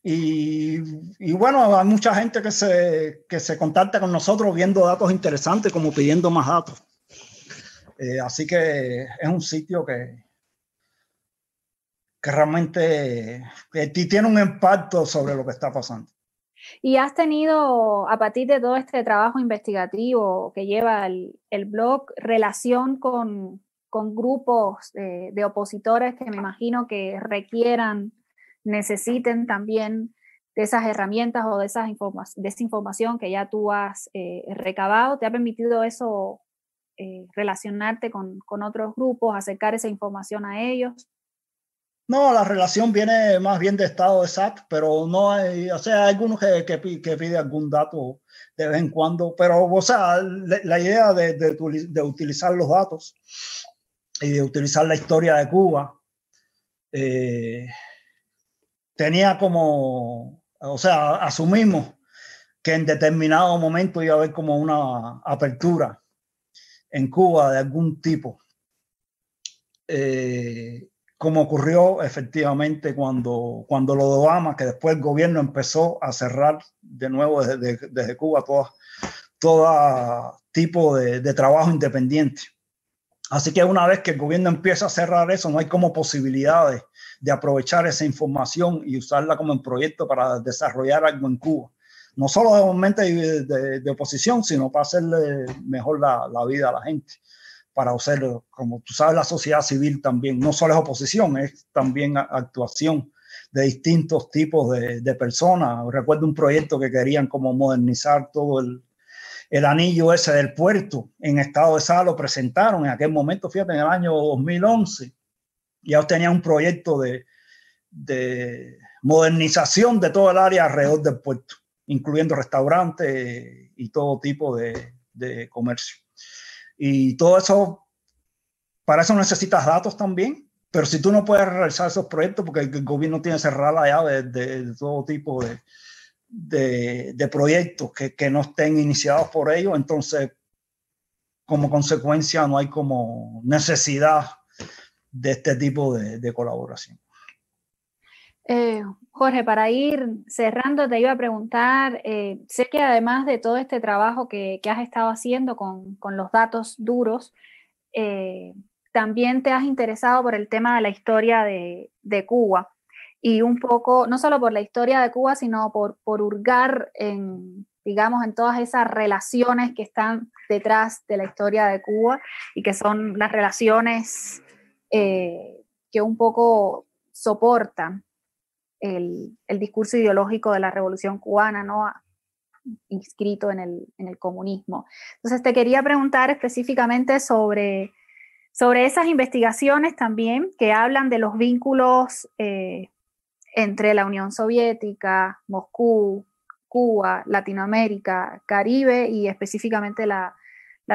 Y, y, bueno, hay mucha gente que se, que se contacta con nosotros viendo datos interesantes, como pidiendo más datos. Eh, así que es un sitio que, que realmente que tiene un impacto sobre lo que está pasando. Y has tenido, a partir de todo este trabajo investigativo que lleva el, el blog, relación con, con grupos de, de, opositores que me imagino que requieran, necesiten también de esas herramientas o de, esas de esa información que ya tú has eh, recabado. ¿Te ha permitido eso eh, relacionarte con, con, otros grupos, acercar esa información a ellos? No, la relación viene más bien de estado de pero no hay, o sea, hay algunos que, que, pide algún dato de vez en cuando, pero, o sea, la, idea de, de, de, utilizar los datos y de utilizar la historia de Cuba eh, tenía como, o sea, asumimos que en determinado momento iba a haber como una apertura en Cuba de algún tipo. Eh, como ocurrió efectivamente cuando, cuando lo de Obama, que después el gobierno empezó a cerrar de nuevo desde, desde Cuba todo, todo tipo de, de, trabajo independiente. Así que una vez que el gobierno empieza a cerrar eso, no hay como posibilidades de aprovechar esa información y usarla como un proyecto para desarrollar algo en Cuba. No solo de momento de, oposición, sino para hacerle mejor la, la vida a la gente para hacer, como tú sabes, la sociedad civil también, no solo es oposición, es también actuación de distintos tipos de, de personas. Recuerdo un proyecto que querían como modernizar todo el, el anillo ese del puerto en estado de sala, lo presentaron en aquel momento, fíjate, en el año 2011. Ya tenían un proyecto de, de modernización de todo el área alrededor del puerto, incluyendo restaurantes y todo tipo de, de comercio. Y todo eso, para eso necesitas datos también, pero si tú no puedes realizar esos proyectos, porque el gobierno tiene cerrada la llave de, todo tipo de, de, de proyectos que, que, no estén iniciados por ellos, entonces como consecuencia no hay como necesidad de este tipo de colaboración. Eh, Jorge, para ir cerrando, te iba a preguntar, eh, sé que además de todo este trabajo que, has estado haciendo con, los datos duros, eh, también te has interesado por el tema de la historia de, Cuba. Y un poco, no solo por la historia de Cuba, sino por, por hurgar en, digamos, en todas esas relaciones que están detrás de la historia de Cuba y que son las relaciones que un poco soportan el, discurso ideológico de la revolución cubana, ¿no? inscrito en el, comunismo. Entonces, te quería preguntar específicamente sobre, sobre esas investigaciones también que hablan de los vínculos eh, entre la Unión Soviética, Moscú, Cuba, Latinoamérica, Caribe y específicamente la,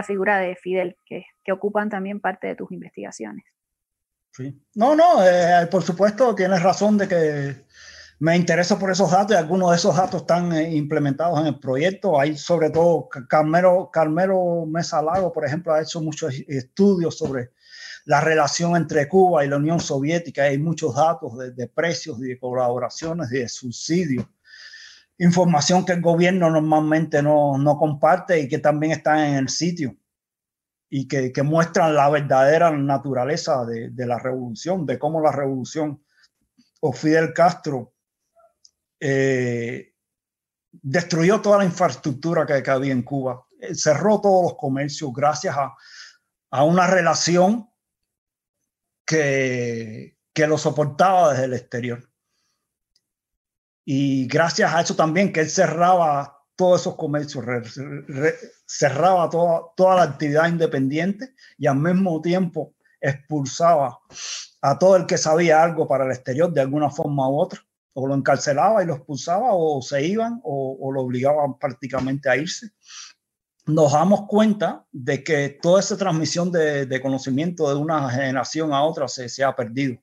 figura de Fidel, que, que ocupan también parte de tus investigaciones. Sí. No, no, eh, por supuesto tienes razón de que me intereso por esos datos y algunos de esos datos están eh, implementados en el proyecto. Hay sobre todo Carmelo, Carmelo Mesa Lago, por ejemplo, ha hecho muchos estudios sobre la relación entre Cuba y la Unión Soviética. Hay muchos datos de, de precios de colaboraciones de subsidios. Información que el gobierno normalmente no, no comparte y que también está en el sitio y que, que, muestran la verdadera naturaleza de, de, la revolución, de cómo la revolución o Fidel Castro eh, destruyó toda la infraestructura que, había en Cuba, eh, cerró todos los comercios gracias a, a una relación que, que lo soportaba desde el exterior. Y gracias a eso también que él cerraba todos esos comercios, cerraba toda, toda la actividad independiente y al mismo tiempo expulsaba a todo el que sabía algo para el exterior de alguna forma u otra, o lo encarcelaba y lo expulsaba, o se iban, o, lo obligaban prácticamente a irse. Nos damos cuenta de que toda esa transmisión de, conocimiento de una generación a otra se, se ha perdido.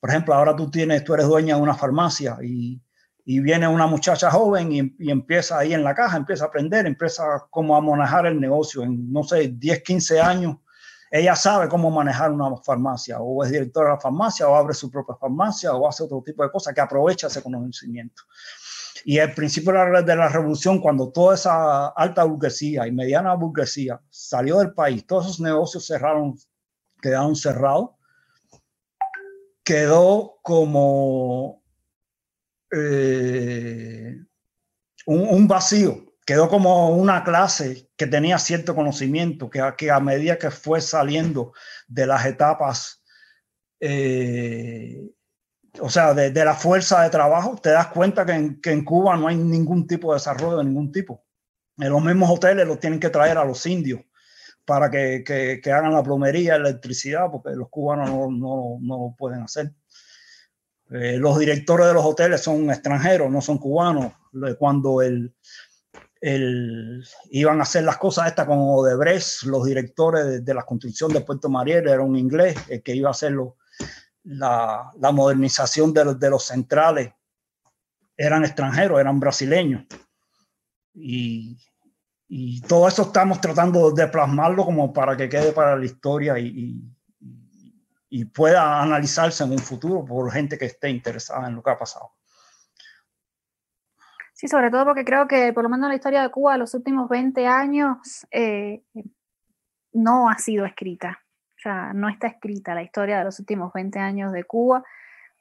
Por ejemplo, ahora tú tienes, tú eres dueña de una farmacia y y viene una muchacha joven y, empieza ahí en la caja, empieza a aprender, empieza como a manejar el negocio en, no sé, 10, 15 años. Ella sabe cómo manejar una farmacia, o es directora de la farmacia, o abre su propia farmacia, o hace otro tipo de cosas que aprovecha ese conocimiento. Y el principio de la revolución, cuando toda esa alta burguesía y mediana burguesía salió del país, todos esos negocios cerraron, quedaron cerrados, quedó como eh, un, vacío, quedó como una clase que tenía cierto conocimiento, que, a medida que fue saliendo de las etapas, eh, o sea, de, la fuerza de trabajo, te das cuenta que en, Cuba no hay ningún tipo de desarrollo de ningún tipo. En los mismos hoteles los tienen que traer a los indios para que, hagan la plomería, electricidad, porque los cubanos no, no, no lo pueden hacer. Eh, los directores de los hoteles son extranjeros, no son cubanos. Cuando el, el, iban a hacer las cosas estas con Odebrecht, los directores de, la construcción de Puerto Mariel era un inglés, el que iba a hacer la, la, modernización de, de, los centrales eran extranjeros, eran brasileños. Y, y, todo eso estamos tratando de plasmarlo como para que quede para la historia y, y pueda analizarse en un futuro por gente que esté interesada en lo que ha pasado. Sí, sobre todo porque creo que por lo menos la historia de Cuba los últimos 20 años eh, no ha sido escrita. O sea, no está escrita la historia de los últimos 20 años de Cuba.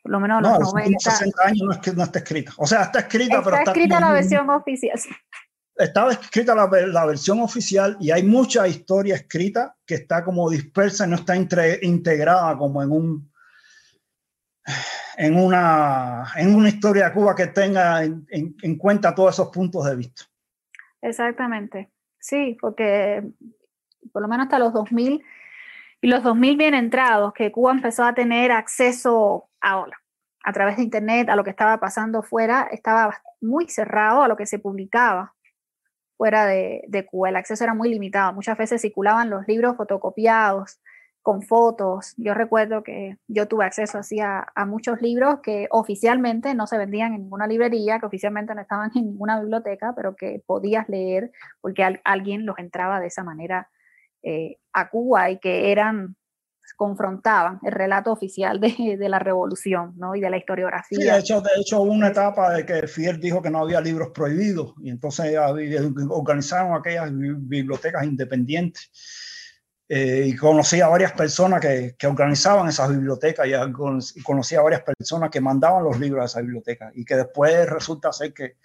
Por lo menos los, no, 90. 60 años no, es que, no está escrita. O sea, está escrita, pero está escrita la versión oficial *laughs* estaba escrita la, la, versión oficial y hay mucha historia escrita que está como dispersa y no está integrada como en un en una en una historia de Cuba que tenga en, en, cuenta todos esos puntos de vista. Exactamente. Sí, porque por lo menos hasta los 2000 y los 2000 bien entrados que Cuba empezó a tener acceso a, a través de internet a lo que estaba pasando fuera, estaba muy cerrado a lo que se publicaba fuera de, Cuba. El acceso era muy limitado. Muchas veces circulaban los libros fotocopiados con fotos. Yo recuerdo que yo tuve acceso así a, muchos libros que oficialmente no se vendían en ninguna librería, que oficialmente no estaban *laughs* en ninguna biblioteca, pero que podías leer porque alguien los entraba de esa manera eh, a Cuba y que eran confrontaban el relato oficial de, de, la revolución ¿no? y de la historiografía. Sí, de hecho, de hecho hubo una etapa de que Fidel dijo que no había libros prohibidos y entonces organizaron aquellas bibliotecas independientes. Eh, y conocí a varias personas que, que organizaban esas bibliotecas y conocí a varias personas que mandaban los libros a esa biblioteca y que después resulta ser que,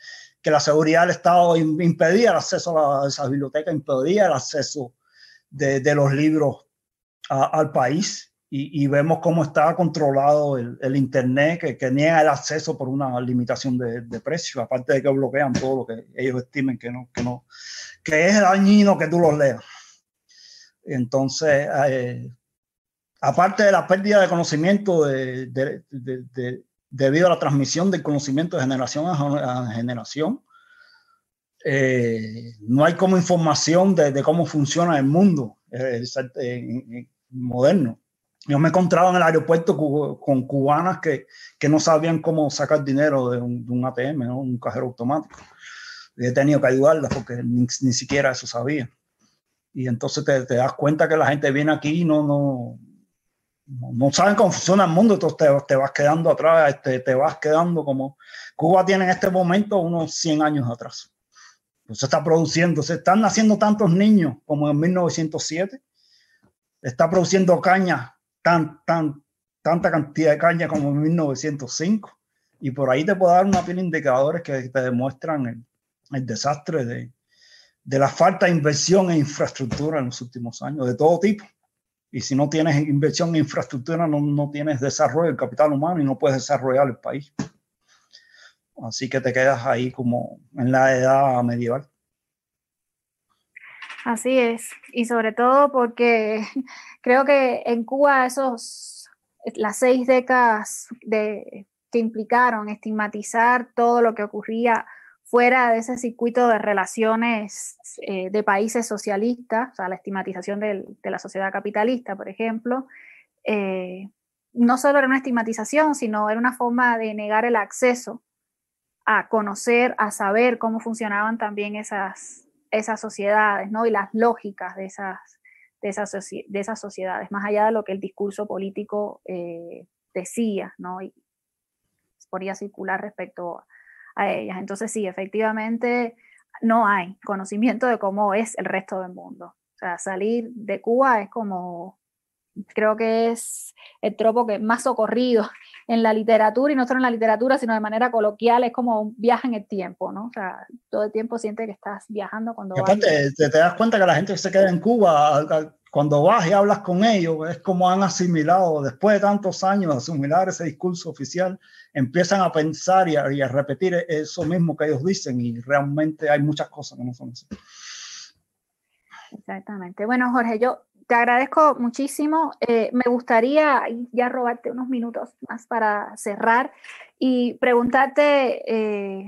que la seguridad del Estado impedía el acceso a, esas bibliotecas, impedía el acceso de, de los libros al país y, vemos cómo está controlado el, Internet, que, que, niega el acceso por una limitación de, de precio, aparte de que bloquean todo lo que ellos estimen que no, que no, que es dañino que tú los leas. Entonces, eh, aparte de la pérdida de conocimiento de, debido a la transmisión del conocimiento de generación a, generación, eh, no hay como información de, cómo funciona el mundo. Eh, moderno. Yo me he encontrado en el aeropuerto con cubanas que, que no sabían cómo sacar dinero de un, de un ATM, ¿no? un cajero automático. Y he tenido que ayudarlas porque ni, ni siquiera eso sabía. Y entonces te, te, das cuenta que la gente viene aquí y no, no, no, saben cómo funciona el mundo, entonces te, te vas quedando atrás, te, te, vas quedando como... Cuba tiene en este momento unos 100 años atrás. Se está produciendo, se están naciendo tantos niños como en 1907 está produciendo caña, tan, tan, tanta cantidad de caña como en 1905. Y por ahí te puedo dar una pila de indicadores que te demuestran el, el desastre de, de, la falta de inversión en infraestructura en los últimos años, de todo tipo. Y si no tienes inversión en infraestructura, no, no tienes desarrollo del capital humano y no puedes desarrollar el país. Así que te quedas ahí como en la edad medieval. Así es, y sobre todo porque creo que en Cuba esos, las seis décadas de, que implicaron estigmatizar todo lo que ocurría fuera de ese circuito de relaciones eh, de países socialistas, o sea, la estigmatización de la sociedad capitalista, por ejemplo, eh, no solo era una estigmatización, sino era una forma de negar el acceso a conocer, a saber cómo funcionaban también esas, esas sociedades, ¿no? Y las lógicas de esas, de esas, de esas sociedades, más allá de lo que el discurso político eh, decía, ¿no? Y podía circular respecto a ellas. Entonces, sí, efectivamente, no hay conocimiento de cómo es el resto del mundo. O sea, salir de Cuba es como, creo que es el tropo que más socorrido *laughs* en la literatura, y no solo en la literatura, sino de manera coloquial, es como un viaje en el tiempo, ¿no? O sea, todo el tiempo siente que estás viajando cuando vas. Aparte, te, te, das cuenta que la gente que se queda en Cuba, cuando vas y hablas con ellos, es como han asimilado, después de tantos años de asimilar ese discurso oficial, empiezan a pensar y a, y a repetir eso mismo que ellos dicen, y realmente hay muchas cosas que no son así. Exactamente. Bueno, Jorge, yo te agradezco muchísimo. Eh, me gustaría ya robarte unos minutos más para cerrar y preguntarte, eh,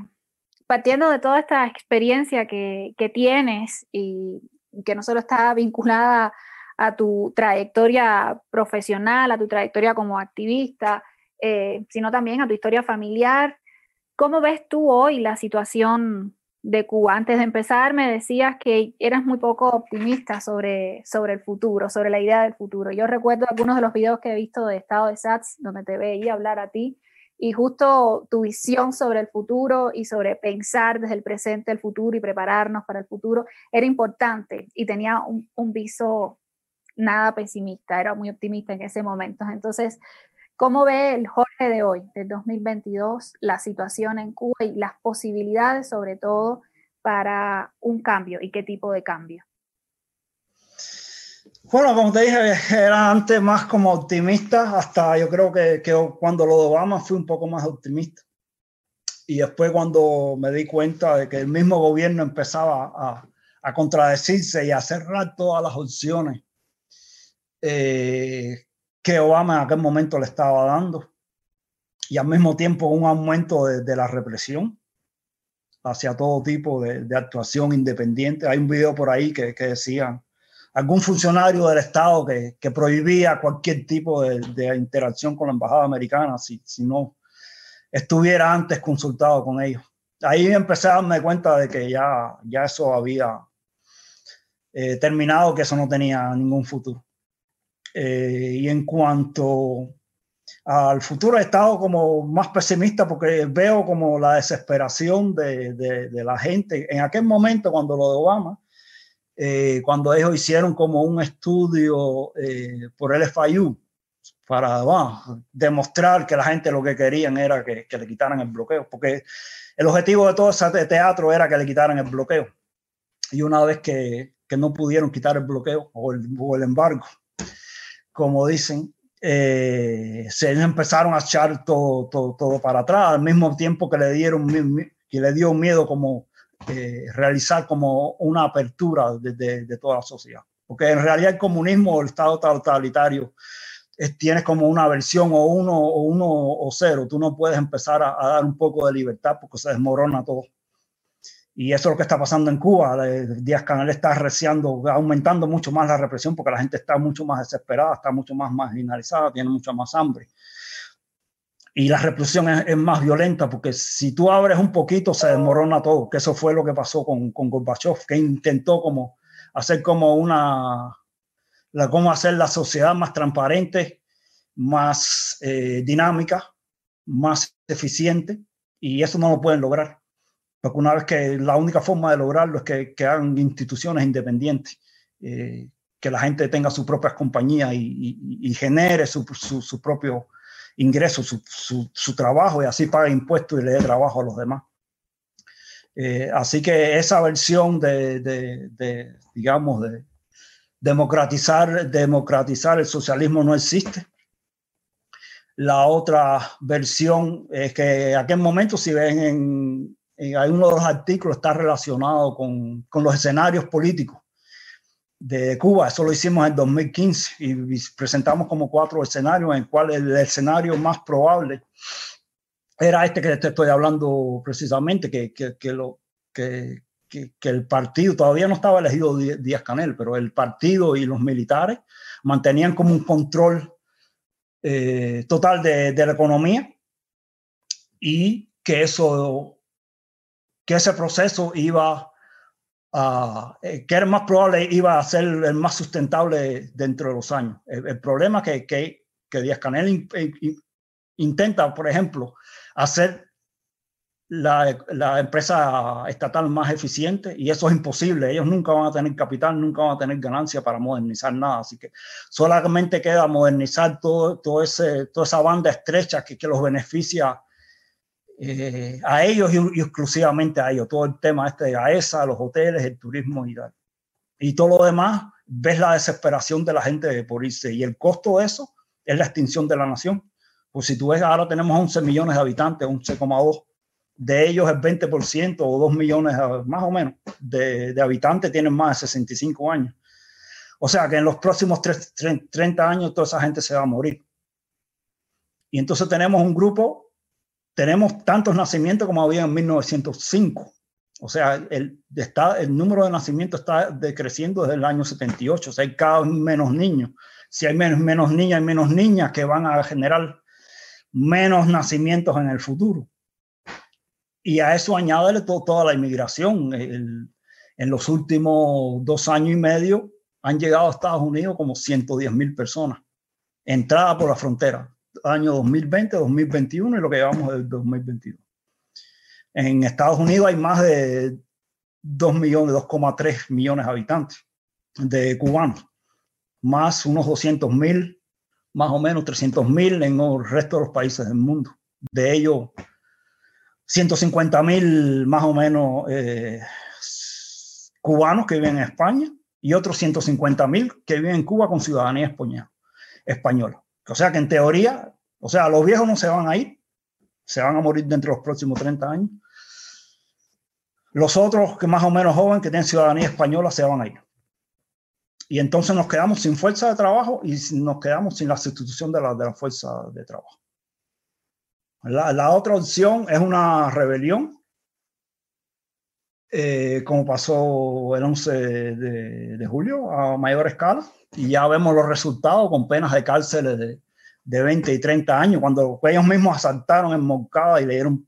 partiendo de toda esta experiencia que, tienes y que no solo está vinculada a tu trayectoria profesional, a tu trayectoria como activista, eh, sino también a tu historia familiar, ¿cómo ves tú hoy la situación de Cuba. Antes de empezar, me decías que eras muy poco optimista sobre, sobre el futuro, sobre la idea del futuro. Yo recuerdo algunos de los videos que he visto de Estado de SATS, donde te veía hablar a ti, y justo tu visión sobre el futuro y sobre pensar desde el presente el futuro y prepararnos para el futuro era importante y tenía un, un viso nada pesimista, era muy optimista en ese momento. Entonces, ¿Cómo ve el Jorge de hoy, del 2022, la situación en Cuba y las posibilidades sobre todo para un cambio y qué tipo de cambio? Bueno, como te dije, era antes más como optimista, hasta yo creo que, que cuando lo de Obama fui un poco más optimista. Y después cuando me di cuenta de que el mismo gobierno empezaba a, a contradecirse y a cerrar todas las opciones eh, que Obama en aquel momento le estaba dando y al mismo tiempo un aumento de, la represión hacia todo tipo de, actuación independiente. Hay un video por ahí que, decía algún funcionario del Estado que, prohibía cualquier tipo de, interacción con la embajada americana si, si no estuviera antes consultado con ellos. Ahí empecé a darme cuenta de que ya, ya eso había eh, terminado, que eso no tenía ningún futuro. Eh, y en cuanto al futuro he estado como más pesimista porque veo como la desesperación de, de, la gente. En aquel momento, cuando lo de Obama, eh, cuando ellos hicieron como un estudio eh, por el FIU para demostrar que la gente lo que querían era que, que, le quitaran el bloqueo, porque el objetivo de todo ese teatro era que le quitaran el bloqueo. Y una vez que, que no pudieron quitar el bloqueo o el, o el embargo, como dicen, eh, se empezaron a echar todo, todo, para atrás, al mismo tiempo que le dieron que le dio miedo como eh, realizar como una apertura de, de, toda la sociedad. Porque en realidad el comunismo o el Estado totalitario es, tienes como una versión o uno o uno o cero. Tú no puedes empezar a, a dar un poco de libertad porque se desmorona todo. Y eso es lo que está pasando en Cuba. Díaz Canel está arreciando, aumentando mucho más la represión porque la gente está mucho más desesperada, está mucho más marginalizada, tiene mucha más hambre. Y la represión es, más violenta porque si tú abres un poquito se desmorona todo, que eso fue lo que pasó con, con Gorbachev, que intentó como hacer como una, la, cómo hacer la sociedad más transparente, más eh, dinámica, más eficiente, y eso no lo pueden lograr. Porque una vez que la única forma de lograrlo es que, que hagan instituciones independientes, eh, que la gente tenga sus propias compañías y, y, genere su, su, su, propio ingreso, su, su, trabajo y así pague impuestos y le dé trabajo a los demás. Eh, así que esa versión de, de, de, digamos, de democratizar, democratizar el socialismo no existe. La otra versión es que en aquel momento, si ven en, eh, hay uno de los artículos está relacionado con, con, los escenarios políticos de Cuba. Eso lo hicimos en 2015 y presentamos como cuatro escenarios en el cual el escenario más probable era este que te estoy hablando precisamente, que, que, que lo, que, que, el partido, todavía no estaba elegido Díaz Canel, pero el partido y los militares mantenían como un control eh, total de, de, la economía y que eso que ese proceso iba a, eh, que era más probable iba a ser el más sustentable dentro de los años. El, problema que, que, que Díaz Canel intenta, por ejemplo, hacer la, la, empresa estatal más eficiente y eso es imposible. Ellos nunca van a tener capital, nunca van a tener ganancia para modernizar nada. Así que solamente queda modernizar todo, todo ese, toda esa banda estrecha que, que los beneficia eh, a ellos y, exclusivamente a ellos. Todo el tema este de AESA, los hoteles, el turismo y tal. Y todo lo demás, ves la desesperación de la gente por irse. Y el costo de eso es la extinción de la nación. Pues si tú ves, ahora tenemos 11 millones de habitantes, 11,2 de ellos el 20% o 2 millones más o menos de, habitantes tienen más de 65 años. O sea que en los próximos 30 años toda esa gente se va a morir. Y entonces tenemos un grupo, tenemos tantos nacimientos como había en 1905. O sea, el, está, el número de nacimientos está decreciendo desde el año 78. O sea, hay cada vez menos niños. Si hay menos, menos niñas, hay menos niñas que van a generar menos nacimientos en el futuro. Y a eso añádele toda la inmigración. en los últimos dos años y medio han llegado a Estados Unidos como 110 mil personas. Entrada por la frontera, año 2020, 2021 y lo que llevamos del 2022. En Estados Unidos hay más de 2 millones, 2,3 millones de habitantes de cubanos, más unos 200 mil, más o menos 300 mil en el resto de los países del mundo. De ellos, 150 mil más o menos eh, cubanos que viven en España y otros 150 mil que viven en Cuba con ciudadanía española. O sea que en teoría, o sea, los viejos no se van a ir, se van a morir dentro de los próximos 30 años. Los otros, que más o menos jóvenes, que tienen ciudadanía española, se van a ir. Y entonces nos quedamos sin fuerza de trabajo y nos quedamos sin la sustitución de la, de la fuerza de trabajo. La, otra opción es una rebelión, eh, como pasó el 11 de, julio a mayor escala, y ya vemos los resultados con penas de cárcel de, de 20 y 30 años, cuando ellos mismos asaltaron en Moncada y le dieron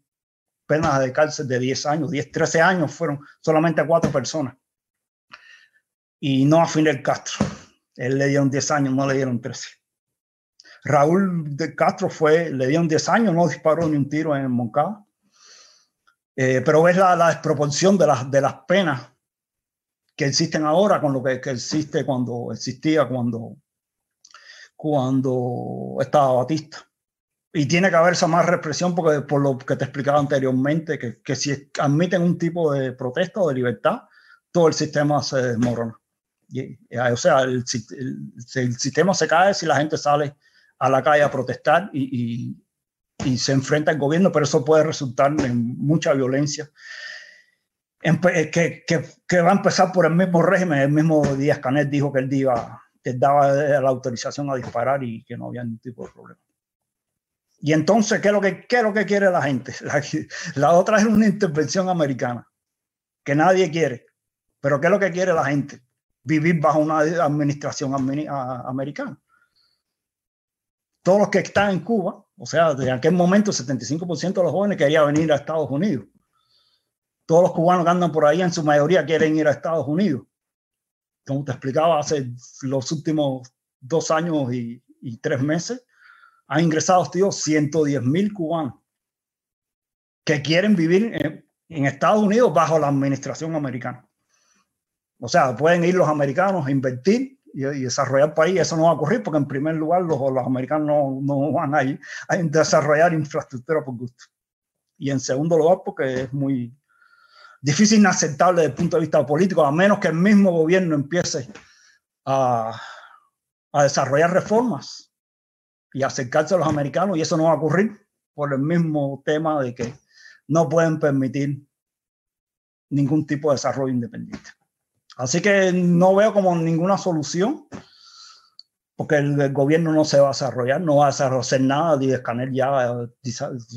penas de cárcel de 10 años, 10, 13 años fueron solamente a cuatro personas. Y no a Fidel Castro. Él le dieron 10 años, no le dieron 13. Raúl de Castro fue, le dieron 10 años, no disparó ni un tiro en Moncada. Eh, pero ves la, la, desproporción de las, de las penas que existen ahora con lo que, que existe cuando existía cuando, cuando estaba Batista. Y tiene que haber esa más represión porque por lo que te explicaba anteriormente, que, que si admiten un tipo de protesta o de libertad, todo el sistema se desmorona. Y, o sea, el, el, el, sistema se cae si la gente sale a la calle a protestar y, y, se enfrenta al gobierno, pero eso puede resultar en mucha violencia. Eh, que, que, que, va a empezar por el mismo régimen. El mismo Díaz Canet dijo que él, diga, que daba la autorización a disparar y que no había ningún tipo de problema. Y entonces, ¿qué es lo que, qué es lo que quiere la gente? *laughs* La, la, otra es una intervención americana, que nadie quiere. Pero ¿qué es lo que quiere la gente? Vivir bajo una administración americana todos los que están en Cuba, o sea, de aquel momento el 75% de los jóvenes querían venir a Estados Unidos. Todos los cubanos que andan por ahí en su mayoría quieren ir a Estados Unidos. Como te explicaba, hace los últimos dos años y, tres meses, han ingresado, tío, 110 mil cubanos que quieren vivir en, en Estados Unidos bajo la administración americana. O sea, pueden ir los americanos a invertir y, desarrollar país, eso no va a ocurrir porque en primer lugar los, los americanos no, no, van a ir a desarrollar infraestructura por gusto. Y en segundo lugar porque es muy difícil, inaceptable desde el punto de vista político, a menos que el mismo gobierno empiece a, a desarrollar reformas y acercarse a los americanos y eso no va a ocurrir por el mismo tema de que no pueden permitir ningún tipo de desarrollo independiente. Así que no veo como ninguna solución, porque el, gobierno no se va a desarrollar, no va a hacer nada. Díaz Canel ya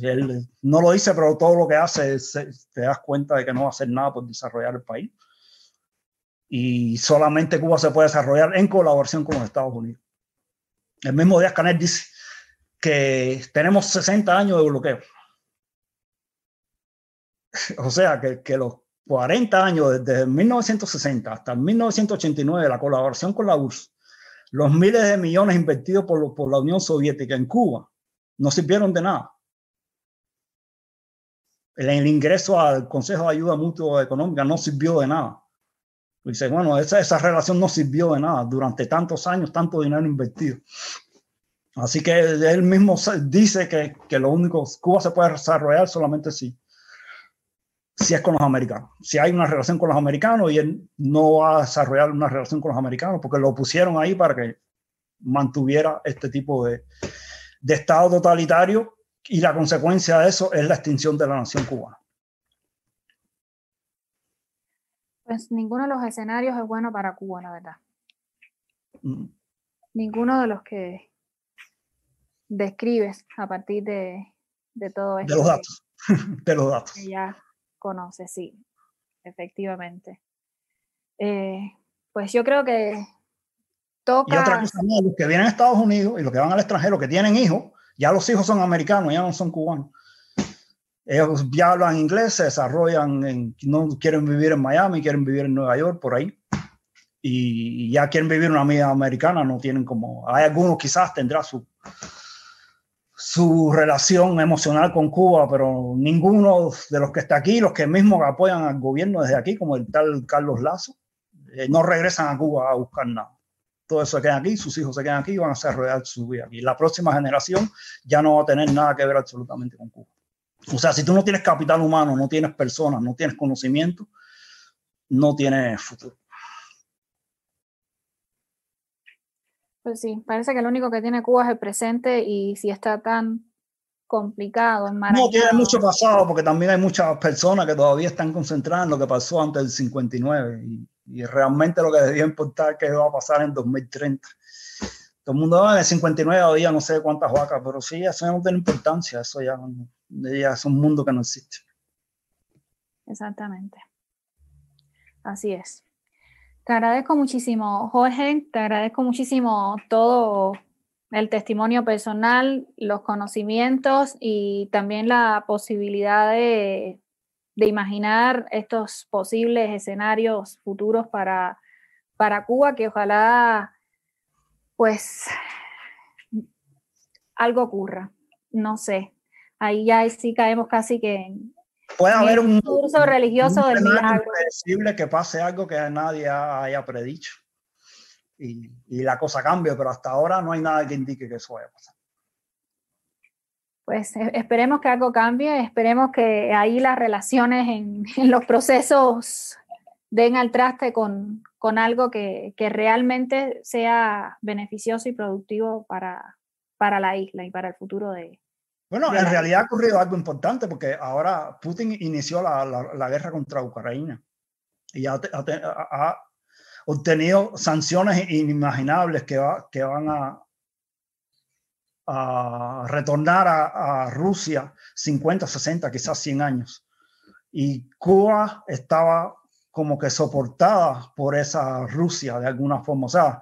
él no lo dice, pero todo lo que hace te das cuenta de que no va a hacer nada por desarrollar el país. Y solamente Cuba se puede desarrollar en colaboración con los Estados Unidos. El mismo Díaz Canel dice que tenemos 60 años de bloqueo. *laughs* o sea, que, que los 40 años, desde 1960 hasta 1989, la colaboración con la URSS, los miles de millones invertidos por, la Unión Soviética en Cuba, no sirvieron de nada. El, ingreso al Consejo de Ayuda Mutua Económica no sirvió de nada. Dice, bueno, esa, esa relación no sirvió de nada durante tantos años, tanto dinero invertido. Así que él mismo dice que, que lo único, Cuba se puede desarrollar solamente si, si es con los americanos. Si hay una relación con los americanos y él no va a desarrollar una relación con los americanos porque lo pusieron ahí para que mantuviera este tipo de, de Estado totalitario y la consecuencia de eso es la extinción de la nación cubana. Pues ninguno de los escenarios es bueno para Cuba, la verdad. Mm. Ninguno de los que describes a partir de, de todo esto. De los datos. *laughs* de los datos. Que ya conoce, sí, efectivamente. Eh, pues yo creo que toca. Y otra cosa, los que vienen a Estados Unidos y los que van al extranjero, que tienen hijos, ya los hijos son americanos, ya no son cubanos. Ellos ya hablan inglés, se desarrollan, en, no quieren vivir en Miami, quieren vivir en Nueva York, por ahí. Y ya quieren vivir una vida americana, no tienen como. Hay algunos quizás tendrá su, su relación emocional con Cuba, pero ninguno de los que está aquí, los que mismos apoyan al gobierno desde aquí, como el tal Carlos Lazo, eh, no regresan a Cuba a buscar nada. Todo eso se queda aquí, sus hijos se quedan aquí y van a desarrollar su vida aquí. La próxima generación ya no va a tener nada que ver absolutamente con Cuba. O sea, si tú no tienes capital humano, no tienes personas, no tienes conocimiento, no tienes futuro. Pues sí, parece que lo único que tiene Cuba es el presente y si está tan complicado, No, tiene mucho pasado porque también hay muchas personas que todavía están concentradas en lo que pasó antes del 59 y, y realmente lo que debía importar que va a pasar en 2030. Todo el mundo va en el 59 todavía no sé cuántas vacas, pero sí, eso no tiene importancia, eso ya, ya es un mundo que no existe. Exactamente. Así es. Te agradezco muchísimo, Jorge, te agradezco muchísimo todo el testimonio personal, los conocimientos y también la posibilidad de, imaginar estos posibles escenarios futuros para, para Cuba, que ojalá pues algo ocurra. No sé, ahí ya sí caemos casi que puede haber un curso religioso del milagro. posible que pase algo que nadie haya predicho y, y, la cosa cambie, pero hasta ahora no hay nada que indique que eso vaya a pasar. Pues e, esperemos que algo cambie, esperemos que ahí las relaciones en, *laughs* en los procesos den al traste con, con algo que, que, realmente sea beneficioso y productivo para, para la isla y para el futuro de, bueno, en realidad ha ocurrido algo importante porque ahora Putin inició la, la, guerra contra Ucrania y ha, ha, obtenido sanciones inimaginables que, va, que van a, a retornar a, a, Rusia 50, 60, quizás 100 años. Y Cuba estaba como que soportada por esa Rusia de alguna forma. O sea,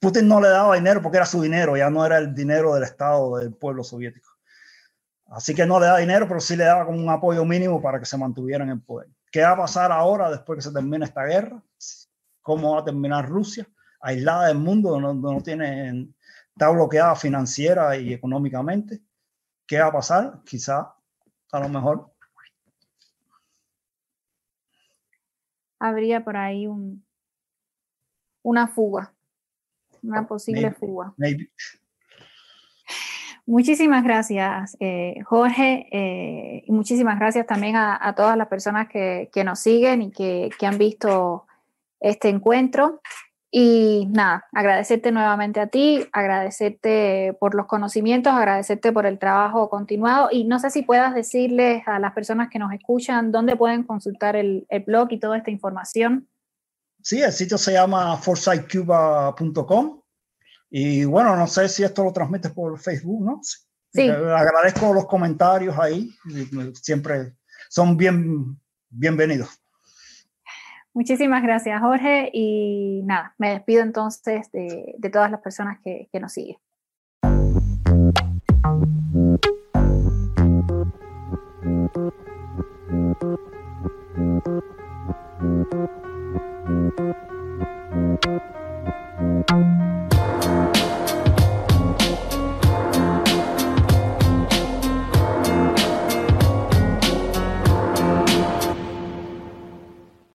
Putin no le daba dinero porque era su dinero, ya no era el dinero del Estado, del pueblo soviético. Así que no le da dinero, pero sí le daba como un apoyo mínimo para que se mantuvieran en poder. ¿Qué va a pasar ahora después que se termine esta guerra? ¿Cómo va a terminar Rusia? Aislada del mundo, donde no, tiene, está bloqueada financiera y económicamente. ¿Qué va a pasar? Quizá, a lo mejor. Habría por ahí un, una fuga, una posible fuga. Muchísimas gracias, eh, Jorge, eh, y muchísimas gracias también a, todas las personas que, nos siguen y que, han visto este encuentro. Y nada, agradecerte nuevamente a ti, agradecerte por los conocimientos, agradecerte por el trabajo continuado y no sé si puedas decirles a las personas que nos escuchan dónde pueden consultar el, el blog y toda esta información. Sí, el sitio se llama foresightcuba.com y bueno, no sé si esto lo transmites por Facebook, ¿no? Sí. Agradezco los comentarios ahí, siempre son bien bienvenidos. Muchísimas gracias, Jorge. Y nada, me despido entonces de, todas las personas que, que nos siguen. Thank you.